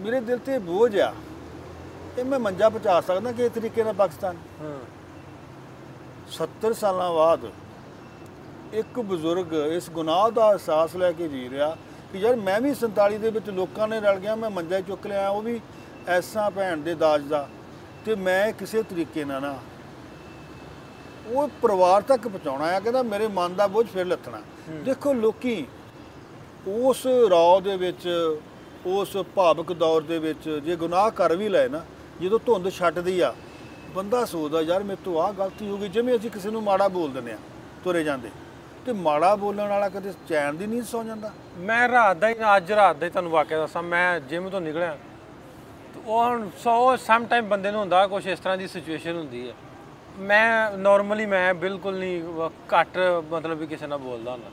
ਮੇਰੇ ਦਿਲ ਤੇ ਬੋਝ ਆ। ਇਹ ਮੈਂ ਮੰਜਾ ਪਹੁੰਚਾ ਸਕਦਾ ਕਿਸ ਤਰੀਕੇ ਨਾਲ ਪਾਕਿਸਤਾਨ? ਹਾਂ। 70 ਸਾਲਾਂ ਬਾਅਦ ਇੱਕ ਬਜ਼ੁਰਗ ਇਸ ਗੁਨਾਹ ਦਾ ਅਹਿਸਾਸ ਲੈ ਕੇ ਜੀ ਰਿਹਾ ਕਿ ਯਾਰ ਮੈਂ ਵੀ 47 ਦੇ ਵਿੱਚ ਲੋਕਾਂ ਨੇ ਰਲ ਗਿਆ ਮੈਂ ਮੰਜਾ ਚੁੱਕ ਲਿਆ ਉਹ ਵੀ ਐਸਾ ਭੈਣ ਦੇ ਦਾਜ ਦਾ ਤੇ ਮੈਂ ਕਿਸੇ ਤਰੀਕੇ ਨਾਲ ਨਾ ਉਹ ਪਰਿਵਾਰ ਤੱਕ ਪਹੁੰਚਾਉਣਾ ਆ। ਕਹਿੰਦਾ ਮੇਰੇ ਮਨ ਦਾ ਬੋਝ ਫਿਰ ਲੱਥਣਾ। ਦੇਖੋ ਲੋਕੀ ਉਸ ਰੌ ਦੇ ਵਿੱਚ, ਉਸ ਭਾਵਕ ਦੌਰ ਦੇ ਵਿੱਚ ਜੇ ਗੁਨਾਹ ਕਰ ਵੀ ਲਏ ਨਾ, ਜਦੋਂ ਧੁੰਦ ਛੱਡਦੀ ਆ, ਬੰਦਾ ਸੋਚਦਾ, ਯਾਰ ਮੇਰੇ ਤੋਂ ਆਹ ਗਲਤੀ ਹੋ ਗਈ, ਜਿਵੇਂ ਅਸੀਂ ਕਿਸੇ ਨੂੰ ਮਾੜਾ ਬੋਲ ਦਿੰਦੇ ਆ, ਤੁਰੇ ਜਾਂਦੇ। ਤੇ ਮਾੜਾ ਬੋਲਣ ਵਾਲਾ ਕਦੇ ਚੈਨ ਦੀ ਨੀਂਦ ਸੌ ਜਾਂਦਾ? ਮੈਂ ਰਾਤ ਦਾ ਹੀ ਅੱਜ ਰਾਤ ਦਾ ਹੀ ਤੁਹਾਨੂੰ ਵਾਕਿਆ ਦੱਸਾਂ, ਮੈਂ ਜਿਮ ਤੋਂ ਨਿਕਲਿਆ। ਤੇ ਉਹ ਹੁਣ ਸੌ ਸਮ ਟਾਈਮ ਬੰਦੇ ਨੂੰ ਹੁੰਦਾ ਕੁਝ ਇਸ ਤਰ੍ਹਾਂ ਦੀ ਸਿਚੁਏਸ਼ਨ ਹੁੰਦੀ ਹੈ ਮੈਂ ਨਾਰਮਲੀ ਮੈਂ ਬਿਲਕੁਲ ਨਹੀਂ ਵ- ਘੱਟ ਮਤਲਬ ਵੀ ਕਿਸੇ ਨਾਲ ਬੋਲਦਾ ਹੁੰਦਾ।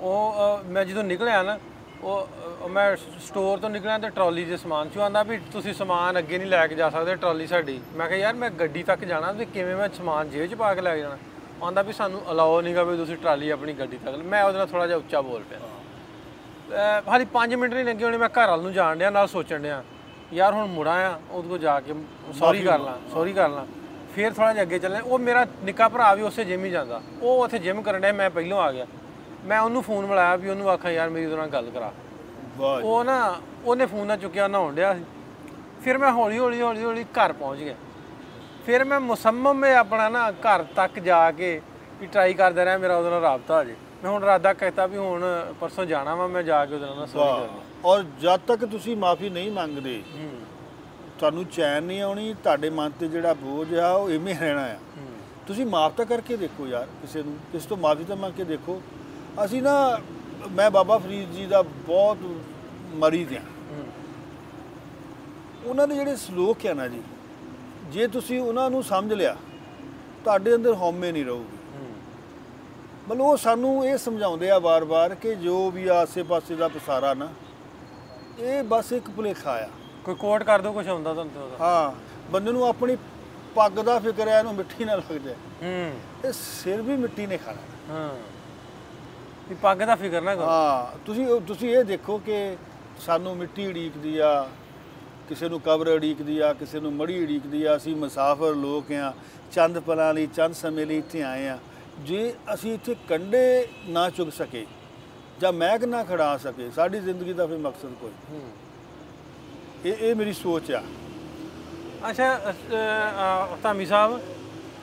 ਉਹ ਮੈਂ ਜਦੋਂ ਨਿਕਲਿਆ ਨਾ ਉਹ ਮੈਂ ਸਟੋਰ ਤੋਂ ਨਿਕਲਿਆ ਤੇ ਟਰਾਲੀ ਦੇ ਸਮਾਨ ਚੋਂ ਆਂਦਾ ਵੀ ਤੁਸੀਂ ਸਮਾਨ ਅੱਗੇ ਨਹੀਂ ਲੈ ਕੇ ਜਾ ਸਕਦੇ ਟਰਾਲੀ ਸਾਡੀ। ਮੈਂ ਕਿਹਾ ਯਾਰ ਮੈਂ ਗੱਡੀ ਤੱਕ ਜਾਣਾ ਤੇ ਕਿਵੇਂ ਮੈਂ ਸਮਾਨ ਜੇਬ 'ਚ ਪਾ ਕੇ ਲੈ ਕੇ ਜਾਣਾ? ਆਂਦਾ ਵੀ ਸਾਨੂੰ ਅਲਾਓ ਨਹੀਂਗਾ ਵੀ ਤੁਸੀਂ ਟਰਾਲੀ ਆਪਣੀ ਗੱਡੀ ਤੱਕ ਮੈਂ ਉਹਦੇ ਨਾਲ ਥੋੜਾ ਜਿਹਾ ਉੱਚਾ ਬੋਲ ਪਿਆ। ਹਾਲੇ 5 ਮਿੰਟ ਨਹੀਂ ਲੱਗੇ ਹੋਣੇ ਮੈਂ ਘਰ ਵੱਲ ਨੂੰ ਜਾਣ ਡਿਆ ਨਾਲ ਸੋਚਣ ਡਿਆ ਯਾਰ ਹੁਣ ਮੁੜਾ ਆ ਉਹਦੇ ਕੋਲ ਜਾ ਕੇ ਸੌਰੀ ਕਰ ਲਾਂ ਸੌਰੀ ਕਰ ਲਾਂ। ਫਿਰ ਥੋੜਾ ਜਿਹਾ ਅੱਗੇ ਚੱਲੇ ਉਹ ਮੇਰਾ ਨਿੱਕਾ ਭਰਾ ਵੀ ਉਸੇ ਜਿਮ ਹੀ ਜਾਂਦਾ। ਉਹ ਉੱਥੇ ਜਿਮ ਕਰਨ ਡਿਆ ਮੈਂ ਪਹਿਲੋਂ ਆ ਗਿਆ। ਮੈਂ ਉਹਨੂੰ ਫੋਨ ਮਿਲਾਇਆ ਵੀ ਉਹਨੂੰ ਆਖਾਂ ਯਾਰ ਮੇਰੀ ਉਹਦੇ ਨਾਲ ਗੱਲ ਕਰਾ। ਉਹ ਨਾ ਉਹਨੇ ਫੋਨ ਨਾ ਚੁੱਕਿਆ ਨਹਾਉਣ ਡਿਆ ਸੀ। ਫਿਰ ਮੈਂ ਹੌਲੀ ਹੌਲੀ ਹੌਲੀ ਹੌਲੀ ਘਰ ਪਹੁੰਚ ਗਿਆ। ਫਿਰ ਮੈਂ ਮੁਸੰਮਮ ਮੈਂ ਆਪਣਾ ਨਾ ਘਰ ਤੱਕ ਜਾ ਕੇ ਵੀ ਟਰਾਈ ਕਰਦਾ ਰਿਹਾ ਮੇਰਾ ਉਹਦੇ ਨਾਲ ਰਾਬਤਾ ਹੋ ਜੇ ਮੈਂ ਹੁਣ ਰਾਦਾ ਕਹਿਤਾ ਵੀ ਹੁਣ ਪਰਸੋਂ ਜਾਣਾ ਵਾ ਮੈਂ ਜਾ ਕੇ ਉਹਦੇ ਨਾਲ ਸੌਰੀ ਕਰਨੀ। ਔਰ ਜਦ ਤੱਕ ਤੁਸੀਂ ਮਾਫੀ ਨਹੀਂ ਮੰਗਦੇ ਤੁਹਾਨੂੰ ਚੈਨ ਨਹੀਂ ਆਉਣੀ ਤੁਹਾਡੇ ਮਨ ਤੇ ਜਿਹੜਾ ਬੋਝ ਆ ਉਹ ਇਵੇਂ ਰਹਿਣਾ ਆ। ਤੁਸੀਂ ਮਾਫ ਤਾਂ ਕਰਕੇ ਦੇਖੋ ਯਾਰ ਕਿਸੇ ਨੂੰ ਕਿਸੇ ਤੋਂ ਮਾਫੀ ਤਾਂ ਮੰਗ ਕੇ ਦੇਖੋ। ਅਸੀਂ ਨਾ ਮੈਂ ਬਾਬਾ ਫਰੀਦ ਜੀ ਦਾ ਬਹੁਤ ਮਰੀਦ ਹਾਂ। ਉਹਨਾਂ ਦੇ ਜਿਹੜੇ ਸ਼ਲੋਕ ਆ ਨਾ ਜੀ ਜੇ ਤੁਸੀਂ ਉਹਨਾਂ ਨੂੰ ਸਮਝ ਲਿਆ ਤੁਹਾਡੇ ਅੰਦਰ ਹਉਮੈ ਨਹੀਂ ਰਹੂਗੀ। ਮਤਲਬ ਉਹ ਸਾਨੂੰ ਇਹ ਸਮਝਾਉਂਦੇ ਆ ਵਾਰ-ਵਾਰ ਕਿ ਜੋ ਵੀ ਆਸੇ-ਪਾਸੇ ਦਾ ਪਸਾਰਾ ਨਾ ਇਹ ਬਸ ਇੱਕ ਭੁਲੇਖਾ ਆ। ਕੋਈ ਕੋਟ ਕਰ ਦੋ ਕੁਝ ਆਉਂਦਾ ਤੁਹਾਨੂੰ ਉਹਦਾ। ਹਾਂ ਬੰਦੇ ਨੂੰ ਆਪਣੀ ਪੱਗ ਦਾ ਫਿਕਰ ਹੈ ਇਹਨੂੰ ਮਿੱਟੀ ਨਾ ਲੱਗ ਜਾਏ ਹੂੰ। ਇਹ ਸਿਰ ਵੀ ਮਿੱਟੀ ਨੇ ਖਾਣਾ। ਹਾਂ। ਵੀ ਪੱਗ ਦਾ ਫਿਕਰ ਨਾ ਕਰੋ। ਹਾਂ ਤੁਸੀਂ ਤੁਸੀਂ ਇਹ ਦੇਖੋ ਕਿ ਸਾਨੂੰ ਮਿੱਟੀ ਉਡੀਕਦੀ ਆ ਕਿਸੇ ਨੂੰ ਕਬਰ ਉਡੀਕਦੀ ਆ ਕਿਸੇ ਨੂੰ ਮੜੀ ਉਡੀਕਦੀ ਆ ਅਸੀਂ ਮੁਸਾਫਰ ਲੋਕ ਆ ਚੰਦ ਪਲਾਂ ਲਈ ਚੰਦ ਸਮੇਂ ਲਈ ਇੱਥੇ ਆਏ ਆ। ਜੇ ਅਸੀਂ ਇੱਥੇ ਕੰਡੇ ਨਾ ਚੁਗ ਸਕੇ ਜਾਂ ਮਹਿਕ ਨਾ ਖੜਾ ਸਕੇ ਸਾਡੀ ਜ਼ਿੰਦਗੀ ਦਾ ਫਿਰ ਮਕਸਦ ਕੋਈ ਇਹ ਇਹ ਮੇਰੀ ਸੋਚ ਆ। ਅੱਛਾ ਧਾਮੀ ਸਾਹਿਬ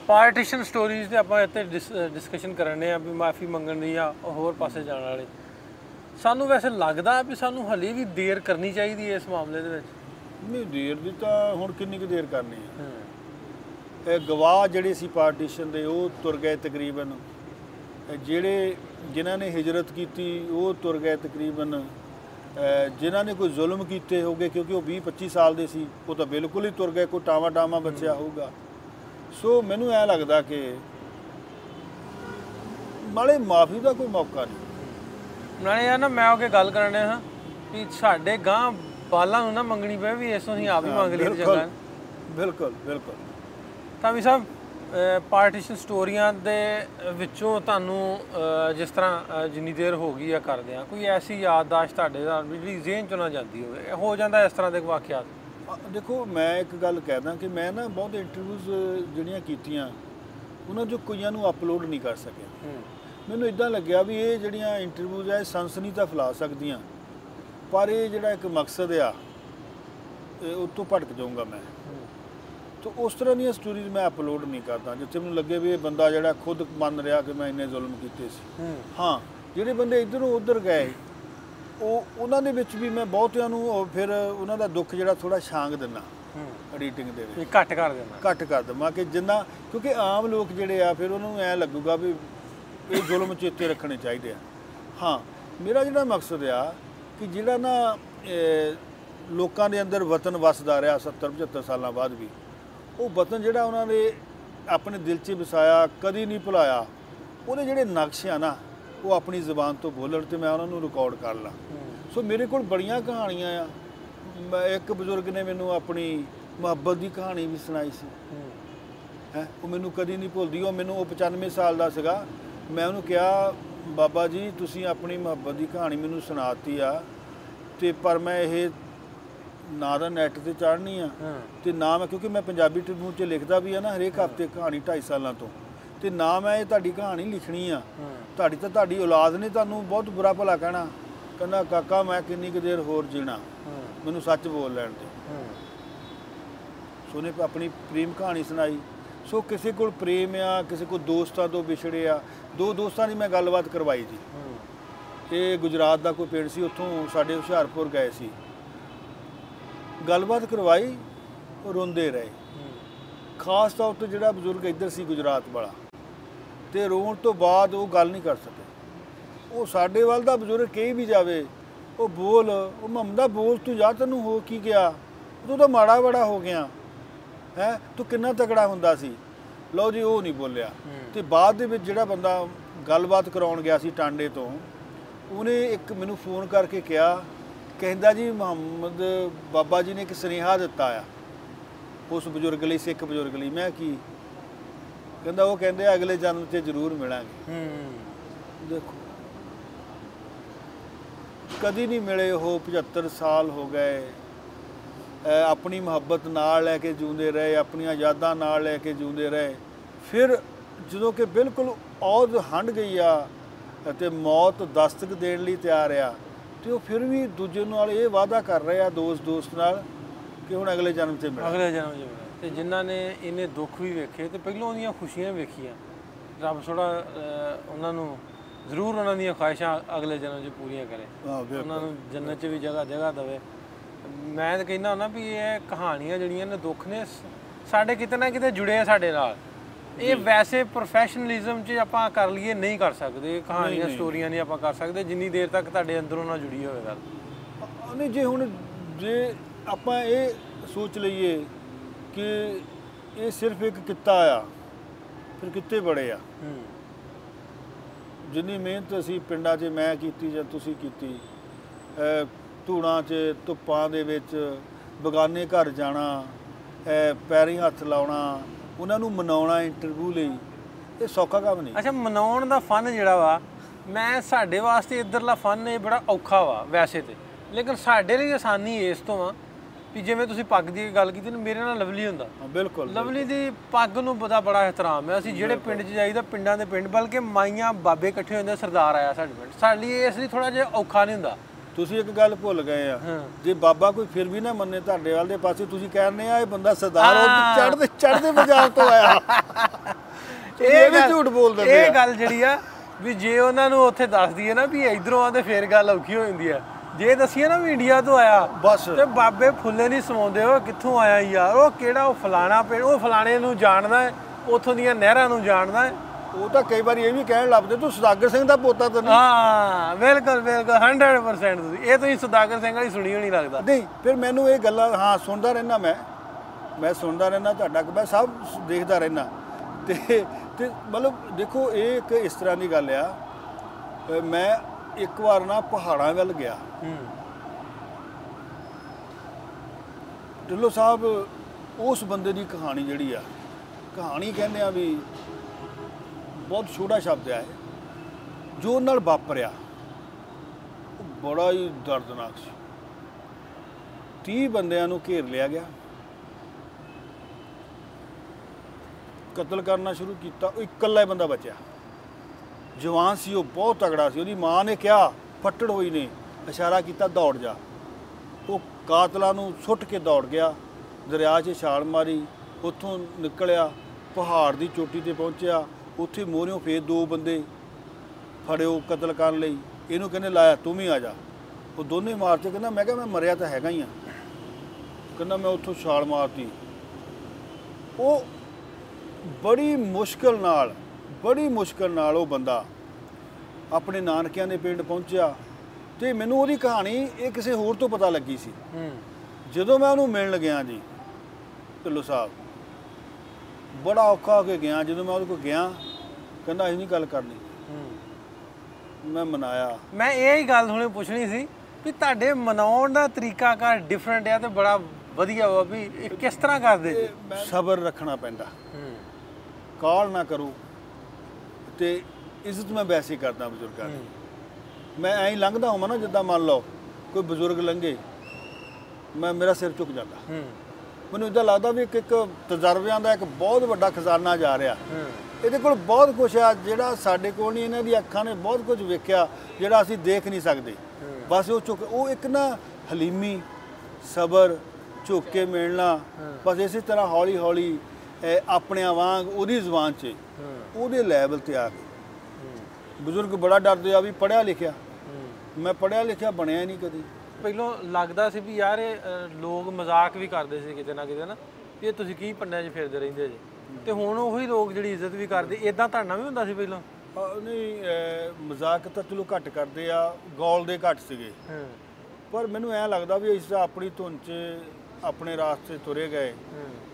ਪਾਰਟੀਸ਼ਨ ਸਟੋਰੀਜ਼ ਤੇ ਆਪਾਂ ਇੱਥੇ ਡਿਸਕਸ਼ਨ ਕਰਨੇ ਆ ਵੀ ਮਾਫੀ ਮੰਗਣ ਦੀ ਆ ਹੋਰ ਪਾਸੇ ਜਾਣ ਵਾਲੇ। ਸਾਨੂੰ ਵੈਸੇ ਲੱਗਦਾ ਵੀ ਸਾਨੂੰ ਹਲੇ ਵੀ ਦੇਰ ਕਰਨੀ ਚਾਹੀਦੀ ਹੈ ਇਸ ਮਾਮਲੇ ਦੇ ਵਿੱਚ। ਨਹੀਂ ਦੇਰ ਦੀ ਤਾਂ ਹੁਣ ਕਿੰਨੀ ਕੁ ਦੇਰ ਕਰਨੀ ਹੂੰ? ਇਹ ਗਵਾਹ ਜਿਹੜੇ ਸੀ ਪਾਰਟੀਸ਼ਨ ਦੇ ਉਹ ਤੁਰ ਗਏ ਤਕਰੀਬਨ। ਜਿਹੜੇ ਜਿਨ੍ਹਾਂ ਨੇ ਹਿਜਰਤ ਕੀਤੀ ਉਹ ਤੁਰ ਗਏ ਤਕਰੀਬਨ। ਜਿਨ੍ਹਾਂ ਨੇ ਕੋਈ ਜ਼ੁਲਮ ਕੀਤੇ ਹੋਗੇ ਕਿਉਂਕਿ ਉਹ 20 25 ਸਾਲ ਦੇ ਸੀ ਉਹ ਤਾਂ ਬਿਲਕੁਲ ਹੀ ਤੁਰ ਗਏ ਕੋਈ ਟਾਵਾ ਟਾਵਾ ਬਚਿਆ ਹੋਊਗਾ। ਸੋ ਮੈਨੂੰ ਐ ਲੱਗਦਾ ਕਿ ਮਾਲੇ ਮਾਫੀ ਦਾ ਕੋਈ ਮੌਕਾ ਨਹੀਂ। ਨਾਲੇ ਯਾਰ ਨਾ ਮੈਂ ਉਹ ਕੇ ਗੱਲ ਕਰਨੇ ਹਾਂ ਵੀ ਸਾਡੇ ਗਾਂ ਬਾਲਾਂ ਨੂੰ ਨਾ ਮੰਗਣੀ ਪਵੇ ਵੀ ਇਸ ਤੋਂ ਅਸੀਂ ਆਪ ਹੀ ਮੰਗ ਲਈ ਤੇ ਚੰਗਾ। ਹੈ। ਬਿਲਕੁਲ ਬਿਲਕੁਲ। ਤਾਂ ਵੀ ਸਾਹਿਬ ਪਾਰਟੀਸ਼ਨ ਸਟੋਰੀਆਂ ਦੇ ਵਿੱਚੋਂ ਤੁਹਾਨੂੰ ਜਿਸ ਤਰ੍ਹਾਂ ਜਿੰਨੀ ਦੇਰ ਹੋ ਗਈ ਆ ਕਰਦੇ ਆ ਕੋਈ ਐਸੀ ਯਾਦਦਾਸ਼ਤ ਤੁਹਾਡੇ ਨਾਲ ਜਿਹੜੀ ਜ਼ਿਹਨ ਚੋਂ ਨਾ ਜਾਂਦੀ ਹੋਵੇ ਹੋ ਜਾਂਦਾ ਇਸ ਤਰ੍ਹਾਂ ਦੇ ਵਾਕਿਆਤ। ਦੇਖੋ ਮੈਂ ਇੱਕ ਗੱਲ ਕਹਿਦਾ ਕਿ ਮੈਂ ਨਾ ਬਹੁਤ ਇੰਟਰਵਿਊਜ਼ ਜਿਹੜੀਆਂ ਕੀਤੀਆਂ ਉਹਨਾਂ ਚੋਂ ਕਈਆਂ ਨੂੰ ਅਪਲੋਡ ਨਹੀਂ ਕਰ ਸਕਿਆ। ਮੈਨੂੰ ਇਦਾਂ ਲੱਗਿਆ ਵੀ ਇਹ ਜਿਹੜੀਆਂ ਇੰਟਰਵਿਊਜ਼ ਇਹ ਸਨਸਨੀ ਤਾਂ ਫੈਲਾ ਸਕਦੀਆਂ। ਪਰ ਇਹ ਜਿਹੜਾ ਇੱਕ ਮਕਸਦ ਆ ਉਹ ਤੋਂ ਭਟਕ ਜਾਊਂਗਾ ਮੈਂ। ਤਾਂ ਉਸ ਤਰ੍ਹਾਂ ਦੀਆਂ ਸਟੋਰੀਜ਼ ਮੈਂ ਅਪਲੋਡ ਨਹੀਂ ਕਰਦਾ ਜਿੱਥੇ ਮੈਨੂੰ ਲੱਗੇ ਵੀ ਇਹ ਬੰਦਾ ਜਿਹੜਾ ਖੁਦ ਮੰਨ ਰਿਹਾ ਕਿ ਮੈਂ ਇੰਨੇ ਜ਼ੁਲਮ ਕੀਤੇ ਸੀ। ਹਾਂ ਜਿਹੜੇ ਬੰਦੇ ਇਧਰੋਂ ਉਧਰ ਗਏ ਉਹ ਉਹਨਾਂ ਦੇ ਵਿੱਚ ਵੀ ਮੈਂ ਬਹੁਤਿਆਂ ਨੂੰ ਫਿਰ ਉਹਨਾਂ ਦਾ ਦੁੱਖ ਜਿਹੜਾ ਥੋੜਾ ਛਾਂਗ ਦਿੰਨਾ ਐਡੀਟਿੰਗ ਦੇ ਵਿੱਚ। ਘੱਟ ਕਰ ਦੇਣਾ ਘੱਟ ਕਰ ਦਵਾਂ ਕਿ ਜਿੰਨਾ ਕਿਉਂਕਿ ਆਮ ਲੋਕ ਜਿਹੜੇ ਆ ਫਿਰ ਉਹਨਾਂ ਐ ਲੱਗੂਗਾ ਵੀ ਇਹ ਜ਼ੁਲਮ ਚੇਤੇ ਰੱਖਣੇ ਚਾਹੀਦੇ ਆ। ਹਾਂ ਮੇਰਾ ਜਿਹੜਾ ਮਕਸਦ ਆ ਕਿ ਜਿਹੜਾ ਨਾ ਲੋਕਾਂ ਦੇ ਅੰਦਰ ਵਤਨ ਵਸਦਾ ਰਿਹਾ 70 75 ਸਾਲਾਂ ਬਾਅਦ ਵੀ ਉਹ ਵਤਨ ਜਿਹੜਾ ਉਹਨਾਂ ਨੇ ਆਪਣੇ ਦਿਲ 'ਚ ਵਸਾਇਆ ਕਦੀ ਨਹੀਂ ਭੁਲਾਇਆ ਉਹਦੇ ਜਿਹੜੇ ਨਕਸ਼ ਆ ਨਾ ਉਹ ਆਪਣੀ ਜ਼ੁਬਾਨ ਤੋਂ ਬੋਲਣ ਤੇ ਮੈਂ ਉਹਨਾਂ ਨੂੰ ਰਿਕਾਰਡ ਕਰ ਲਾਂ। ਸੋ ਮੇਰੇ ਕੋਲ ਬੜੀਆਂ ਕਹਾਣੀਆਂ ਆ। ਇੱਕ ਬਜ਼ੁਰਗ ਨੇ ਮੈਨੂੰ ਆਪਣੀ ਮੁਹੱਬਤ ਦੀ ਕਹਾਣੀ ਵੀ ਸੁਣਾਈ ਸੀ। ਹੂੰ ਉਹ ਮੈਨੂੰ ਕਦੀ ਨਹੀਂ ਭੁੱਲਦੀ। ਉਹ ਮੈਨੂੰ ਉਹ 95 ਸਾਲ ਦਾ ਸੀਗਾ। ਮੈਂ ਉਹਨੂੰ ਕਿਹਾ ਬਾਬਾ ਜੀ ਤੁਸੀਂ ਆਪਣੀ ਮੁਹੱਬਤ ਦੀ ਕਹਾਣੀ ਮੈਨੂੰ ਸੁਣਾਤੀ ਆ। ਤੇ ਪਰ ਮੈਂ ਇਹ ਨਾ ਤਾਂ ਨੈਟ ਤੇ ਚੜ੍ਹਨੀ ਆ ਤੇ ਨਾ ਮੈਂ ਕਿਉਂਕਿ ਮੈਂ ਪੰਜਾਬੀ ਟ੍ਰਿਬਿਊਨ 'ਚ ਲਿਖਦਾ ਵੀ ਆ ਨਾ ਹਰੇਕ ਹਫ਼ਤੇ ਕਹਾਣੀ 2.5 ਸਾਲਾਂ ਤੋਂ। ਤੇ ਨਾ ਮੈਂ ਇਹ ਤੁਹਾਡੀ ਕਹਾਣੀ ਲਿਖਣੀ ਆ। ਤੁਹਾਡੀ ਤਾਂ ਤੁਹਾਡੀ ਔਲਾਦ ਨੇ ਤੁਹਾਨੂੰ ਬਹੁਤ ਬੁਰਾ ਭਲਾ ਕਹਿਣਾ। ਕਹਿੰਦਾ ਕਾਕਾ ਮੈਂ ਕਿੰਨੀ ਕੁ ਦੇਰ ਹੋਰ ਜੀਣਾ? ਮੈਨੂੰ ਸੱਚ ਬੋਲ ਲੈਣ ਦੇ। ਸੋ ਉਹਨੇ ਆਪਣੀ ਪ੍ਰੇਮ ਕਹਾਣੀ ਸੁਣਾਈ। ਸੋ ਕਿਸੇ ਕੋਲ ਪ੍ਰੇਮ ਆ ਕਿਸੇ ਕੋਲ ਦੋਸਤਾਂ ਤੋਂ ਵਿਛੜੇ ਆ। ਦੋ ਦੋਸਤਾਂ ਦੀ ਮੈਂ ਗੱਲਬਾਤ ਕਰਵਾਈ ਹਾਂ। ਇਹ ਗੁਜਰਾਤ ਦਾ ਕੋਈ ਪਿੰਡ ਸੀ ਉੱਥੋਂ ਸਾਡੇ ਹੁਸ਼ਿਆਰਪੁਰ ਗਏ ਸੀ। ਗੱਲਬਾਤ ਕਰਵਾਈ ਉਹ ਰੋਂਦੇ ਰਹੇ। ਖਾਸ ਤੌਰ ਤੇ ਜਿਹੜਾ ਬਜ਼ੁਰਗ ਇੱਧਰ ਸੀ ਗੁਜਰਾਤ ਵਾਲਾ। ਤੇ ਰੋਣ ਤੋਂ ਬਾਅਦ ਉਹ ਗੱਲ ਨਹੀਂ ਕਰ ਸਕੇ। ਉਹ ਸਾਡੇ ਵੱਲ ਦਾ ਬਜ਼ੁਰਗ ਕਹੀ ਵੀ ਜਾਵੇ ਉਹ ਬੋਲ ਉਹ ਮਮਦਾ ਬੋਲ ਤੂੰ ਜਾ ਤੈਨੂੰ ਹੋ ਕੀ ਗਿਆ? ਤੂੰ ਤਾਂ ਮਾੜਾ ਬੜਾ ਹੋ ਗਿਆ। ਹੈ? ਤੂੰ ਕਿੰਨਾ ਤਕੜਾ ਹੁੰਦਾ ਸੀ। ਲਓ ਜੀ ਉਹ ਨਹੀਂ ਬੋਲਿਆ। ਤੇ ਬਾਅਦ ਦੇ ਵਿੱਚ ਜਿਹੜਾ ਬੰਦਾ ਗੱਲਬਾਤ ਕਰਾਉਣ ਗਿਆ ਸੀ ਟਾਂਡੇ ਤੋਂ ਉਹਨੇ ਇੱਕ ਮੈਨੂੰ ਫੋਨ ਕਰਕੇ ਕਿਹਾ ਕਹਿੰਦਾ ਜੀ ਮੁਹੰਮਦ ਬਾਬਾ ਜੀ ਨੇ ਇੱਕ ਸੁਨੇਹਾ ਦਿੱਤਾ ਆ। ਉਸ ਬਜ਼ੁਰਗ ਲਈ ਸਿੱਖ ਬਜ਼ੁਰਗ ਲਈ। ਮੈਂ ਕੀ? ਕਹਿੰਦਾ ਉਹ ਕਹਿੰਦੇ ਅਗਲੇ ਜਨਮ 'ਚ ਜ਼ਰੂਰ ਮਿਲਾਂਗੇ। ਹੂੰ। ਦੇਖੋ। ਕਦੀ ਨਹੀਂ ਮਿਲੇ ਉਹ 75 ਸਾਲ ਹੋ ਗਏ। ਆਪਣੀ ਮੁਹੱਬਤ ਨਾਲ ਲੈ ਕੇ ਜਿਉਂਦੇ ਰਹੇ ਆਪਣੀਆਂ ਯਾਦਾਂ ਨਾਲ ਲੈ ਕੇ ਜਿਉਂਦੇ ਰਹੇ। ਫਿਰ ਜਦੋਂ ਕਿ ਬਿਲਕੁਲ ਔਦ ਹੰਡ ਗਈ ਆ ਅਤੇ ਮੌਤ ਦਸਤਕ ਦੇਣ ਲਈ ਤਿਆਰ ਆ ਤੇ ਉਹ ਫਿਰ ਵੀ ਦੂਜੇ ਨਾਲ ਇਹ ਵਾਅਦਾ ਕਰ ਰਹੇ ਆ ਦੋਸਤ ਦੋਸਤ ਨਾਲ ਕਿ ਹੁਣ ਅਗਲੇ ਜਨਮ 'ਚ ਮਿਲਾਂਗੇ ਅਗਲੇ ਜਨਮ 'ਚ। ਤੇ ਜਿਨ੍ਹਾਂ ਨੇ ਇਹਨੇ ਦੁੱਖ ਵੀ ਵੇਖੇ ਤੇ ਪਹਿਲਾਂ ਉਹਦੀਆਂ ਖੁਸ਼ੀਆਂ ਵੇਖੀਆਂ। ਰੱਬ ਥੋੜਾ ਉਹਨਾਂ ਨੂੰ ਜ਼ਰੂਰ ਉਹਨਾਂ ਦੀਆਂ ਖੁਆਇਸ਼ਾਂ ਅਗਲੇ ਜਨਮ 'ਚ ਪੂਰੀਆਂ ਕਰੇ। ਉਹਨਾਂ ਨੂੰ ਜੰਨਤ 'ਚ ਵੀ ਜਗ੍ਹਾ ਜਗ੍ਹਾ ਦੇਵੇ। ਮੈਂ ਤਾਂ ਕਹਿੰਦਾ ਨਾ ਵੀ ਇਹ ਕਹਾਣੀਆਂ ਜਿਹੜੀਆਂ ਨੇ ਦੁੱਖ ਨੇ ਸਾਡੇ ਕਿਤੇ ਨਾ ਕਿਤੇ ਜੁੜੇ ਆ ਸਾਡੇ ਨਾਲ। ਇਹ ਵੈਸੇ ਪ੍ਰੋਫੈਸ਼ਨਲਿਜ਼ਮ 'ਚ ਆਪਾਂ ਕਰ ਲਈਏ ਨਹੀਂ ਕਰ ਸਕਦੇ। ਕਹਾਣੀਆਂ ਸਟੋਰੀਆਂ ਨਹੀਂ ਆਪਾਂ ਕਰ ਸਕਦੇ। ਜਿੰਨੀ ਦੇਰ ਤੱਕ ਤੁਹਾਡੇ ਅੰਦਰੋਂ ਨਾ ਜੁੜੀ ਹੋਵੇ ਗੱਲ। ਨਹੀਂ ਜੇ ਹੁਣ ਜੇ ਆਪਾਂ ਇਹ ਸੋਚ ਲਈਏ ਕਿ ਇਹ ਸਿਰਫ ਇੱਕ ਕਿੱਤਾ ਆ ਫਿਰ ਕਿੱਤੇ ਬੜੇ ਆ। ਜਿੰਨੀ ਮਿਹਨਤ ਅਸੀਂ ਪਿੰਡਾਂ 'ਚ ਮੈਂ ਕੀਤੀ ਜਾਂ ਤੁਸੀਂ ਕੀਤੀ ਧੂੜਾਂ 'ਚ ਧੁੱਪਾਂ ਦੇ ਵਿੱਚ ਬਗਾਨੇ ਘਰ ਜਾਣਾ ਪੈਰੀਂ ਹੱਥ ਲਾਉਣਾ ਉਹਨਾਂ ਨੂੰ ਮਨਾਉਣਾ ਇੰਟਰਵਿਊ ਲਈ ਇਹ ਸੌਖਾ ਕੰਮ ਨਹੀਂ। ਅੱਛਾ ਮਨਾਉਣ ਦਾ ਫਨ ਜਿਹੜਾ ਵਾ ਮੈਂ ਸਾਡੇ ਵਾਸਤੇ ਇਧਰਲਾ ਫਨ ਇਹ ਬੜਾ ਔਖਾ ਵਾ ਵੈਸੇ ਤੇ। ਲੇਕਿਨ ਸਾਡੇ ਲਈ ਆਸਾਨੀ ਇਸ ਤੋਂ ਆ। ਵੀ ਜਿਵੇਂ ਤੁਸੀਂ ਪੱਗ ਦੀ ਗੱਲ ਕੀਤੀ ਨਾ ਮੇਰੇ ਨਾਲ ਲਵਲੀ ਹੁੰਦਾ। ਬਿਲਕੁਲ ਲਵਲੀ ਦੀ ਪੱਗ ਨੂੰ ਬੜਾ ਬੜਾ ehtiram ਹੈ। ਅਸੀਂ ਜਿਹੜੇ ਪਿੰਡ 'ਚ ਜਾਈਦਾ ਪਿੰਡਾਂ ਦੇ ਪਿੰਡ ਬਲਕਿ ਮਾਈਆਂ ਬਾਬੇ ਇਕੱਠੇ ਹੁੰਦੇ ਸਰਦਾਰ ਆਇਆ ਸਾਡੇ ਪਿੰਡ। ਸਾਡੇ ਲਈ ਇਸ ਲਈ ਥੋੜਾ ਜਿਹਾ ਔਖਾ ਨਹੀਂ ਹੁੰਦਾ। ਤੁਸੀਂ ਇੱਕ ਗੱਲ ਭੁੱਲ ਗਏ ਆ। ਜੇ ਬਾਬਾ ਕੋਈ ਫਿਰ ਵੀ ਨਾ ਮੰਨੇ ਤੁਹਾਡੇ ਵੱਲ ਦੇ ਪਾਸੇ ਤੁਸੀਂ ਕਹਿੰਦੇ ਆ ਇਹ ਬੰਦਾ ਸਰਦਾਰ ਉਹ ਚੜਦੇ ਚੜਦੇ ਪੰਜਾਬ ਤੋਂ ਆਇਆ। ਇਹ ਵੀ ਝੂਠ ਬੋਲ ਦਿੰਦੇ ਇਹ ਗੱਲ ਜਿਹੜੀ ਆ ਵੀ ਜੇ ਉਹਨਾਂ ਨੂੰ ਉੱਥੇ ਦੱਸ ਦਈਏ ਨਾ ਵੀ ਇਧਰੋਂ ਆ ਤੇ ਫੇਰ ਗੱਲ ਔਖੀ ਹੋ ਜਾਂਦੀ ਆ। ਜੇ ਦੱਸੀਏ ਨਾ ਵੀ ਇੰਡੀਆ ਤੋਂ ਆਇਆ ਬਸ। ਤੇ ਬਾਬੇ ਫੁੱਲੇ ਨਹੀਂ ਸਮਾਉਂਦੇ ਉਹ ਕਿੱਥੋਂ ਆਇਆ ਯਾਰ? ਉਹ ਕਿਹੜਾ ਉਹ ਫਲਾਣਾ ਪਿੰਡ ਉਹ ਫਲਾਣੇ ਨੂੰ ਜਾਣਦਾ ਹੈ ਉਥੋਂ ਦੀਆਂ ਨਹਿਰਾਂ ਨੂੰ ਜਾਣਦਾ ਹੈ। ਉਹ ਤਾਂ ਕਈ ਵਾਰੀ ਇਹ ਵੀ ਕਹਿਣ ਲੱਭਦੇ ਤੂੰ ਸੁਦਾਗਰ ਸਿੰਘ ਦਾ ਪੋਤਾ ਤਾਂ ਨਹੀਂ। ਹਾਂ ਬਿਲਕੁਲ ਬਿਲਕੁਲ 100% ਤੁਸੀਂ। ਇਹ ਤੁਸੀਂ ਸੁਦਾਗਰ ਸਿੰਘ ਵਾਲੀ ਸੁਣੀ ਹੋਣੀ ਲੱਗਦਾ। ਨਹੀਂ ਫਿਰ ਮੈਨੂੰ ਇਹ ਗੱਲਾਂ ਹਾਂ ਸੁਣਦਾ ਰਹਿਣਾ ਮੈਂ। ਮੈਂ ਸੁਣਦਾ ਰਹਿਣਾ ਤੁਹਾਡਾ ਮੈਂ ਸਭ ਦੇਖਦਾ ਰਹਿਣਾ ਤੇ ਤੇ ਮਤਲਬ ਦੇਖੋ ਇਹ ਇੱਕ ਇਸ ਤਰ੍ਹਾਂ ਦੀ ਗੱਲ ਆ। ਮੈਂ ਇੱਕ ਵਾਰ ਨਾ ਪਹਾੜਾਂ ਵੱਲ ਗਿਆ। ਹੂੰ। ਢਿੱਲੋਂ ਸਾਹਿਬ ਉਸ ਬੰਦੇ ਦੀ ਕਹਾਣੀ ਜਿਹੜੀ ਆ ਕਹਾਣੀ ਕਹਿੰਦੇ ਆ ਵੀ ਬਹੁਤ ਛੋਟਾ ਸ਼ਬਦ ਆ ਇਹ। ਜੋ ਨਾਲ ਵਾਪਰਿਆ ਉਹ ਬੜਾ ਹੀ ਦਰਦਨਾਕ ਸੀ। 30 ਬੰਦਿਆਂ ਨੂੰ ਘੇਰ ਲਿਆ ਗਿਆ। ਕਤਲ ਕਰਨਾ ਸ਼ੁਰੂ ਕੀਤਾ ਉਹ ਇਕੱਲਾ ਹੀ ਬੰਦਾ ਬਚਿਆ। ਜਵਾਨ ਸੀ, ਉਹ ਬਹੁਤ ਤਗੜਾ ਸੀ, ਉਹਦੀ ਮਾਂ ਨੇ ਕਿਹਾ, ਫੱਟੜ ਹੋਈ ਨੇ, ਇਸ਼ਾਰਾ ਕੀਤਾ ਦੌੜ ਜਾ। ਉਹ ਕਾਤਲਾਂ ਨੂੰ ਸੁੱਟ ਕੇ ਦੌੜ ਗਿਆ, ਦਰਿਆ 'ਚ ਛਾਲ ਮਾਰੀ, ਉੱਥੋਂ ਨਿਕਲਿਆ, ਪਹਾੜ ਦੀ ਚੋਟੀ ਤੇ ਪਹੁੰਚਿਆ, ਉੱਥੇ ਮੋਹਰਿਓਂ ਫੇਰ ਦੋ ਬੰਦੇ ਫੜਿਓ ਕਤਲ ਕਰਨ ਲਈ, ਇਹਨੂੰ ਕਹਿੰਦੇ ਲਾਇਆ ਤੂੰ ਵੀ ਆ ਜਾ। ਉਹ ਦੋਨੇ ਮਾਰਤੇ ਕਹਿੰਦਾ, ਮੈਂ ਕਿਹਾ, ਮੈਂ ਮਰਿਆ ਤਾਂ ਹੈਗਾ ਹੀ ਆ। ਕਹਿੰਦਾ, ਮੈਂ ਉੱਥੋਂ ਛਾਲ ਮਾਰਤੀ। ਉਹ ਬੜੀ ਮੁਸ਼ਕਲ ਨਾਲ ਬੜੀ ਮੁਸ਼ਕਲ ਨਾਲ ਉਹ ਬੰਦਾ ਆਪਣੇ ਨਾਨਕਿਆਂ ਦੇ ਪਿੰਡ ਪਹੁੰਚਿਆ ਤੇ ਮੈਨੂੰ ਉਹਦੀ ਕਹਾਣੀ ਇਹ ਕਿਸੇ ਹੋਰ ਤੋਂ ਪਤਾ ਲੱਗੀ ਸੀ। ਹੂੰ। ਜਦੋਂ ਮੈਂ ਉਹਨੂੰ ਮਿਲਣ ਗਿਆ ਜੀ ਢਿੱਲੋਂ ਸਾਹਿਬ ਬੜਾ ਔਖਾ ਹੋ ਕੇ ਗਿਆ। ਜਦੋਂ ਮੈਂ ਉਹਦੇ ਕੋਲ ਗਿਆ ਕਹਿੰਦਾ ਅਸੀਂ ਨਹੀਂ ਗੱਲ ਕਰਨੀ। ਹੂੰ। ਮੈਂ ਮਨਾਇਆ। ਮੈਂ ਇਹ ਹੀ ਗੱਲ ਹੁਣੇ ਪੁੱਛਣੀ ਸੀ ਵੀ ਤੁਹਾਡੇ ਮਨਾਉਣ ਦਾ ਤਰੀਕਾ ਕਾ ਡਿਫਰੈਂਟ ਆ ਤੇ ਬੜਾ ਵਧੀਆ ਵਾ ਵੀ ਕਿਸ ਤਰ੍ਹਾਂ ਕਰਦੇ ਸਬਰ ਰੱਖਣਾ ਪੈਂਦਾ। ਹੂੰ। ਕਾਲ ਨਾ ਕਰੋ। ਤੇ ਇੱਜ਼ਤ ਮੈਂ ਵੈਸੇ ਕਰਦਾ ਬਜ਼ੁਰਗਾਂ ਦੀ। ਮੈਂ ਐਂ ਲੰਘਦਾ ਹਾਂ ਨਾ ਜਿੱਦਾਂ ਮੰਨ ਲਓ ਕੋਈ ਬਜ਼ੁਰਗ ਲੰਘੇ ਮੈਂ ਮੇਰਾ ਸਿਰ ਝੁਕ ਜਾਂਦਾ। ਮੈਨੂੰ ਇਦਾਂ ਲੱਗਦਾ ਵੀ ਇੱਕ ਇੱਕ ਤਜਰਬਿਆਂ ਦਾ ਇੱਕ ਬਹੁਤ ਵੱਡਾ ਖਜ਼ਾਨਾ ਜਾ ਰਿਹਾ। ਇਹਦੇ ਕੋਲ ਬਹੁਤ ਕੁਝ ਆ ਜਿਹੜਾ ਸਾਡੇ ਕੋਲ ਨਹੀਂ ਇਹਨਾਂ ਦੀ ਅੱਖਾਂ ਨੇ ਬਹੁਤ ਕੁਝ ਵੇਖਿਆ ਜਿਹੜਾ ਅਸੀਂ ਦੇਖ ਨਹੀਂ ਸਕਦੇ। ਬਸ ਉਹ ਚੁੱਕ ਉਹ ਇੱਕ ਨਾ ਹਲੀਮੀ ਸਬਰ ਝੁੱਕ ਕੇ ਮਿਲਣਾ ਬਸ ਇਸੇ ਤਰ੍ਹਾਂ ਹੌਲੀ ਹੌਲੀ ਅਹ, ਆਪਣਿਆਂ ਵਾਂਗ ਉਹਦੀ ਜ਼ੁਬਾਨ 'ਚ ਉਹਦੇ ਲੈਵਲ ਤੇ ਆ ਕੇ ਬਜ਼ੁਰਗ ਬੜਾ ਡਰਦੇ ਆ ਵੀ ਪੜਿਆ ਲਿਖਿਆ। ਮੈਂ ਪੜਿਆ ਲਿਖਿਆ ਬਣਿਆ ਨਹੀਂ ਕਦੀ। ਪਹਿਲਾਂ ਲੱਗਦਾ ਸੀ ਵੀ ਯਾਰ ਇਹ ਲੋਕ ਮਜ਼ਾਕ ਵੀ ਕਰਦੇ ਸੀ ਕਿਤੇ ਨਾ ਕਿਤੇ ਨਾ ਇਹ ਤੁਸੀਂ ਕੀ ਪੰਨਿਆਂ 'ਚ ਫਿਰਦੇ ਰਹਿੰਦੇ ਜੀ? ਤੇ ਹੁਣ ਉਹੀ ਲੋਕ ਜਿਹੜੀ ਇੱਜ਼ਤ ਵੀ ਕਰਦੇ ਇਦਾਂ ਤੁਹਾਡਾ ਵੀ ਹੁੰਦਾ ਸੀ ਪਹਿਲਾਂ? ਨਹੀਂ ਮਜ਼ਾਕ ਤਾਂ ਚਲੋ ਘੱਟ ਕਰਦੇ ਆ ਗੋਲ ਦੇ ਘੱਟ ਸੀਗੇ। ਪਰ ਮੈਨੂੰ ਐ ਲੱਗਦਾ ਵੀ ਇਸ ਆਪਣੀ ਧੁਨ 'ਚ ਆਪਣੇ ਰਾਸਤੇ ਤੁਰੇ ਗਏ।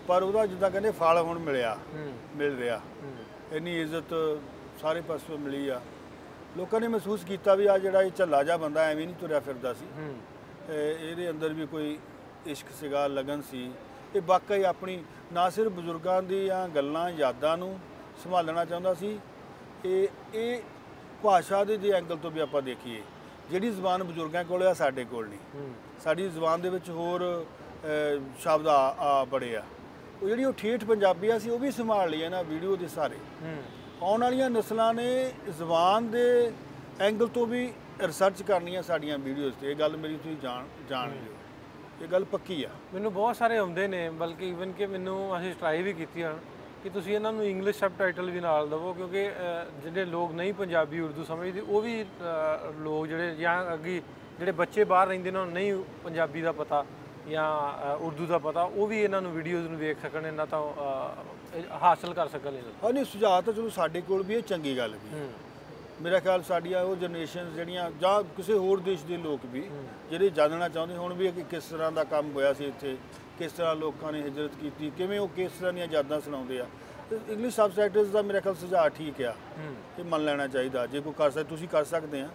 ਪਰ ਉਹਦਾ ਜਿੱਦਾਂ ਕਹਿੰਦੇ ਫਲ ਹੁਣ ਮਿਲਿਆ ਮਿਲ ਰਿਹਾ। ਇੰਨੀ ਇੱਜ਼ਤ ਸਾਰੇ ਪਾਸੋਂ ਮਿਲੀ ਆ। ਲੋਕਾਂ ਨੇ ਮਹਿਸੂਸ ਕੀਤਾ ਵੀ ਆ ਜਿਹੜਾ ਇਹ ਝੱਲਾ ਜਾ ਬੰਦਾ ਐਵੇਂ ਨਹੀਂ ਤੁਰਿਆ ਫਿਰਦਾ ਸੀ। ਇਹਦੇ ਅੰਦਰ ਵੀ ਕੋਈ ਇਸ਼ਕ ਸੀਗਾ ਲਗਨ ਸੀ। ਇਹ ਵਾਕਈ ਆਪਣੀ ਨਾ ਸਿਰਫ ਬਜ਼ੁਰਗਾਂ ਦੀਆਂ ਗੱਲਾਂ ਯਾਦਾਂ ਨੂੰ ਸੰਭਾਲਣਾ ਚਾਹੁੰਦਾ ਸੀ। ਇਹ ਇਹ ਭਾਸ਼ਾ ਦੇ ਜੇ ਐਂਗਲ ਤੋਂ ਵੀ ਆਪਾਂ ਦੇਖੀਏ। ਜਿਹੜੀ ਜ਼ੁਬਾਨ ਬਜ਼ੁਰਗਾਂ ਕੋਲ ਆ ਸਾਡੇ ਕੋਲ ਨਹੀਂ। ਸਾਡੀ ਜ਼ੁਬਾਨ ਦੇ ਵਿੱਚ ਹੋਰ ਸ਼ਬਦ ਆ ਬੜੇ ਆ। ਉਹ ਜਿਹੜੀ ਉਹ ਠੇਠ ਪੰਜਾਬੀ ਆ ਸੀ ਉਹ ਵੀ ਸੰਭਾਲ ਲਈ ਇਹਨਾਂ ਵੀਡੀਓ ਦੇ ਸਾਰੇ ਹੂੰ। ਆਉਣ ਵਾਲੀਆਂ ਨਸਲਾਂ ਨੇ ਜ਼ਬਾਨ ਦੇ ਐਂਗਲ ਤੋਂ ਵੀ ਰਿਸਰਚ ਕਰਨੀ ਆ ਸਾਡੀਆਂ ਵੀਡੀਓਜ਼ ਤੇ। ਇਹ ਗੱਲ ਮੇਰੀ ਤੁਸੀਂ ਜਾਣ ਜਾਣ ਲਿਓ ਇਹ ਗੱਲ ਪੱਕੀ ਆ। ਮੈਨੂੰ ਬਹੁਤ ਸਾਰੇ ਆਉਂਦੇ ਨੇ ਬਲਕਿ ਇਵਨ ਕਿ ਮੈਨੂੰ ਅਸੀਂ ਟਰਾਈ ਵੀ ਕੀਤੀ ਹਨ ਕਿ ਤੁਸੀਂ ਇਹਨਾਂ ਨੂੰ ਇੰਗਲਿਸ਼ ਸਬਟਾਈਟਲ ਵੀ ਨਾਲ ਦਿਵੋ ਕਿਉਂਕਿ ਜਿਹੜੇ ਲੋਕ ਨਹੀਂ ਪੰਜਾਬੀ ਉਰਦੂ ਸਮਝਦੇ ਉਹ ਵੀ ਲੋਕ ਜਿਹੜੇ ਜਾਂ ਅੱਗੇ ਜਿਹੜੇ ਬੱਚੇ ਬਾਹਰ ਰਹਿੰਦੇ ਨੇ ਉਹਨਾਂ ਨੂੰ ਨਹੀਂ ਪੰਜਾਬੀ ਦਾ ਪਤਾ। ਜਾਂ ਉਰਦੂ ਦਾ ਪਤਾ ਉਹ ਵੀ ਇਹਨਾਂ ਨੂੰ ਵੀਡੀਓਜ਼ ਨੂੰ ਵੇਖ ਸਕਣ ਇਹਨਾਂ ਤੋਂ ਹਾਸਲ ਕਰ ਸਕਣ ਇਹਨਾਂ ਹਾਂ ਨਹੀਂ ਸੁਝਾਅ ਤਾਂ ਚਲੋ ਸਾਡੇ ਕੋਲ ਵੀ ਇਹ ਚੰਗੀ ਗੱਲ ਵੀ ਮੇਰਾ ਖਿਆਲ ਸਾਡੀਆਂ ਉਹ ਜਨਰੇਸ਼ਨ ਜਿਹੜੀਆਂ ਜਾਂ ਕਿਸੇ ਹੋਰ ਦੇਸ਼ ਦੇ ਲੋਕ ਵੀ ਜਿਹੜੇ ਜਾਣਨਾ ਚਾਹੁੰਦੇ ਹੁਣ ਵੀ ਕਿ ਕਿਸ ਤਰ੍ਹਾਂ ਦਾ ਕੰਮ ਹੋਇਆ ਸੀ ਇੱਥੇ ਕਿਸ ਤਰ੍ਹਾਂ ਲੋਕਾਂ ਨੇ ਹਿਜਰਤ ਕੀਤੀ ਕਿਵੇਂ ਉਹ ਕਿਸ ਤਰ੍ਹਾਂ ਦੀਆਂ ਯਾਦਾਂ ਸੁਣਾਉਂਦੇ ਆ। ਇੰਗਲਿਸ਼ ਸਬਟਾਈਟਲਸ ਦਾ ਮੇਰਾ ਖਿਆਲ ਸੁਝਾਅ ਠੀਕ ਆ। ਇਹ ਮੰਨ ਲੈਣਾ ਚਾਹੀਦਾ ਜੇ ਕੋਈ ਕਰ ਸਕਦਾ ਤੁਸੀਂ ਕਰ ਸਕਦੇ ਆ।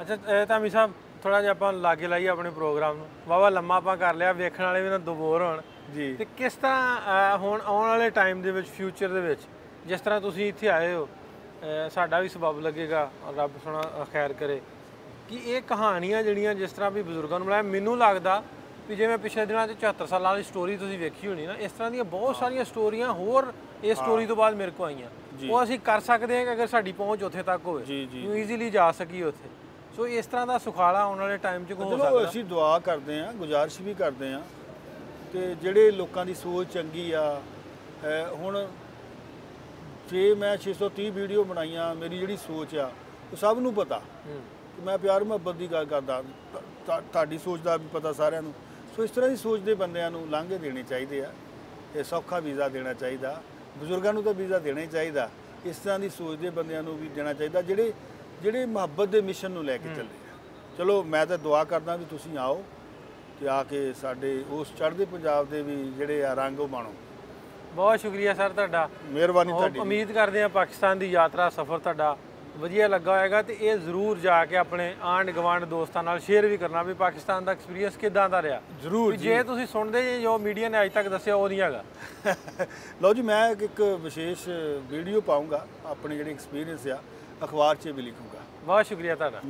ਅੱਛਾ ਇਹ ਧਾਮੀ ਸਾਹਿਬ ਥੋੜਾ ਜਿਹਾ ਆਪਾਂ ਲਾਗੇ ਲਾਈਏ ਆਪਣੇ ਪ੍ਰੋਗਰਾਮ ਨੂੰ। ਵਾਵਾ ਲੰਮਾ ਆਪਾਂ ਕਰ ਲਿਆ ਵੇਖਣ ਵਾਲੇ ਵੀ ਨਾ ਦੁਬੋਰ ਹੋਣ। ਜੀ। ਤੇ ਕਿਸ ਤਰ੍ਹਾਂ ਹੁਣ ਆਉਣ ਵਾਲੇ ਟਾਈਮ ਦੇ ਵਿੱਚ ਫਿਊਚਰ ਦੇ ਵਿੱਚ ਜਿਸ ਤਰ੍ਹਾਂ ਤੁਸੀਂ ਇੱਥੇ ਆਏ ਹੋ ਸਾਡਾ ਵੀ ਸਬਬ ਲੱਗੇਗਾ ਰੱਬ ਸੁਣਾ ਖੈਰ ਕਰੇ। ਕਿ ਇਹ ਕਹਾਣੀਆਂ ਜਿਹੜੀਆਂ ਜਿਸ ਤਰ੍ਹਾਂ ਵੀ ਬਜ਼ੁਰਗਾਂ ਨੂੰ ਬਣਾਇਆ ਮੈਨੂੰ ਲੱਗਦਾ ਵੀ ਜਿਵੇਂ ਪਿਛਲੇ ਦਿਨਾਂ 'ਚ 74 ਸਾਲਾਂ ਵਾਲੀ ਸਟੋਰੀ ਤੁਸੀਂ ਵੇਖੀ ਹੋਣੀ ਨਾ ਇਸ ਤਰ੍ਹਾਂ ਦੀਆਂ ਬਹੁਤ ਸਾਰੀਆਂ ਸਟੋਰੀਆਂ ਹੋਰ ਇਸ ਸਟੋਰੀ ਤੋਂ ਬਾਅਦ ਮੇਰੇ ਕੋਲ ਆਈਆਂ। ਉਹ ਅਸੀਂ ਕਰ ਸਕਦੇ ਹਾਂ ਕਿ ਅਗਰ ਸਾਡੀ ਪਹੁੰਚ ਉੱਥੇ ਤੱਕ ਹੋਵੇ। ਜੀ ਜੀ। ਨੂੰ ਈਜ਼ੀਲੀ ਜਾ ਸਕੀਏ ਉੱਥੇ। ਸੋ ਇਸ ਤਰ੍ਹਾਂ ਦਾ ਸੁਖਾਲਾ ਆਉਣ ਵਾਲੇ ਟਾਈਮ 'ਚ ਕੋ ਹੋ ਚਲੋ ਸਕਦਾ। ਅਸੀਂ ਦੁਆ ਕਰਦੇ ਆ ਗੁਜ਼ਾਰਿਸ਼ ਵੀ ਕਰਦੇ ਆ ਤੇ ਜਿਹੜੇ ਲੋਕਾਂ ਦੀ ਸੋਚ ਚੰਗੀ ਆ ਹੁਣ ਜੇ ਮੈਂ 630 ਵੀਡੀਓ ਬਣਾਈਆਂ ਮੇਰੀ ਜਿਹੜੀ ਸੋਚ ਆ ਉਹ ਸਭ ਨੂੰ ਪਤਾ। ਕਿ ਮੈਂ ਪਿਆਰ ਮੁਹੱਬਤ ਦੀ ਗੱਲ ਕਰਦਾ ਤੁਹਾਡੀ ਸੋਚ ਦਾ ਵੀ ਪਤਾ ਸਾਰਿਆਂ ਨੂੰ। ਸੋ ਇਸ ਤਰ੍ਹਾਂ ਦੀ ਸੋਚ ਦੇ ਬੰਦਿਆਂ ਨੂੰ ਲਾਂਘੇ ਦੇਣੇ ਚਾਹੀਦੇ ਆ। ਇਹ ਸੌਖਾ ਵੀਜ਼ਾ ਦੇਣਾ ਚਾਹੀਦਾ ਬਜ਼ੁਰਗਾਂ ਨੂੰ ਤਾਂ ਵੀਜ਼ਾ ਦੇਣਾ ਹੀ ਚਾਹੀਦਾ। ਇਸ ਤਰ੍ਹਾਂ ਦੀ ਸੋਚ ਦੇ ਬੰਦਿਆਂ ਨੂੰ ਵੀ ਦੇਣਾ ਚਾਹੀਦਾ ਜਿਹੜੇ ਜਿਹੜੇ ਮੁਹੱਬਤ ਦੇ ਮਿਸ਼ਨ ਨੂੰ ਲੈ ਕੇ ਚੱਲੇ ਆ। ਚਲੋ ਮੈਂ ਤਾਂ ਦੁਆ ਕਰਦਾ ਵੀ ਤੁਸੀਂ ਆਓ ਤੇ ਆ ਕੇ ਸਾਡੇ ਉਸ ਚੜ੍ਹਦੇ ਪੰਜਾਬ ਦੇ ਵੀ ਜਿਹੜੇ ਆ ਰੰਗ ਮਾਣੋ ਬਹੁਤ ਸ਼ੁਕਰੀਆ ਸਰ ਤੁਹਾਡਾ। ਮਿਹਰਬਾਨੀ ਤੁਹਾਡੀ। ਉਮੀਦ ਕਰਦੇ ਹਾਂ ਪਾਕਿਸਤਾਨ ਦੀ ਯਾਤਰਾ ਸਫ਼ਰ ਤੁਹਾਡਾ ਵਧੀਆ ਲੱਗਾ ਹੋਵੇਗਾ ਤੇ ਇਹ ਜ਼ਰੂਰ ਜਾ ਕੇ ਆਪਣੇ ਆਂਢ ਗੁਆਂਢ ਦੋਸਤਾਂ ਨਾਲ ਸ਼ੇਅਰ ਵੀ ਕਰਨਾ ਵੀ ਪਾਕਿਸਤਾਨ ਦਾ ਐਕਸਪੀਰੀਅੰਸ ਕਿਦਾਂ ਦਾ ਰਿਹਾ। ਜ਼ਰੂਰ ਜੇ। ਤੁਸੀਂ ਸੁਣਦੇ ਜੇ ਜੋ ਮੀਡੀਆ ਨੇ ਅੱਜ ਤੱਕ ਦੱਸਿਆ ਉਹ ਨਹੀਂ ਹੈਗਾ। ਲਓ ਜੀ ਮੈਂ ਇੱਕ- ਇੱਕ ਵਿਸ਼ੇਸ਼ ਵੀਡੀਓ ਪਾਉਂਗਾ ਆਪਣੇ ਜਿਹੜੇ ਐਕਸਪੀਰੀਅੰਸ ਆ। ਅਖਬਾਰ 'ਚ ਵੀ ਲਿਖੂੰਗਾ। ਬਹੁਤ ਸ਼ੁਕਰੀਆ ਤੁਹਾਡਾ।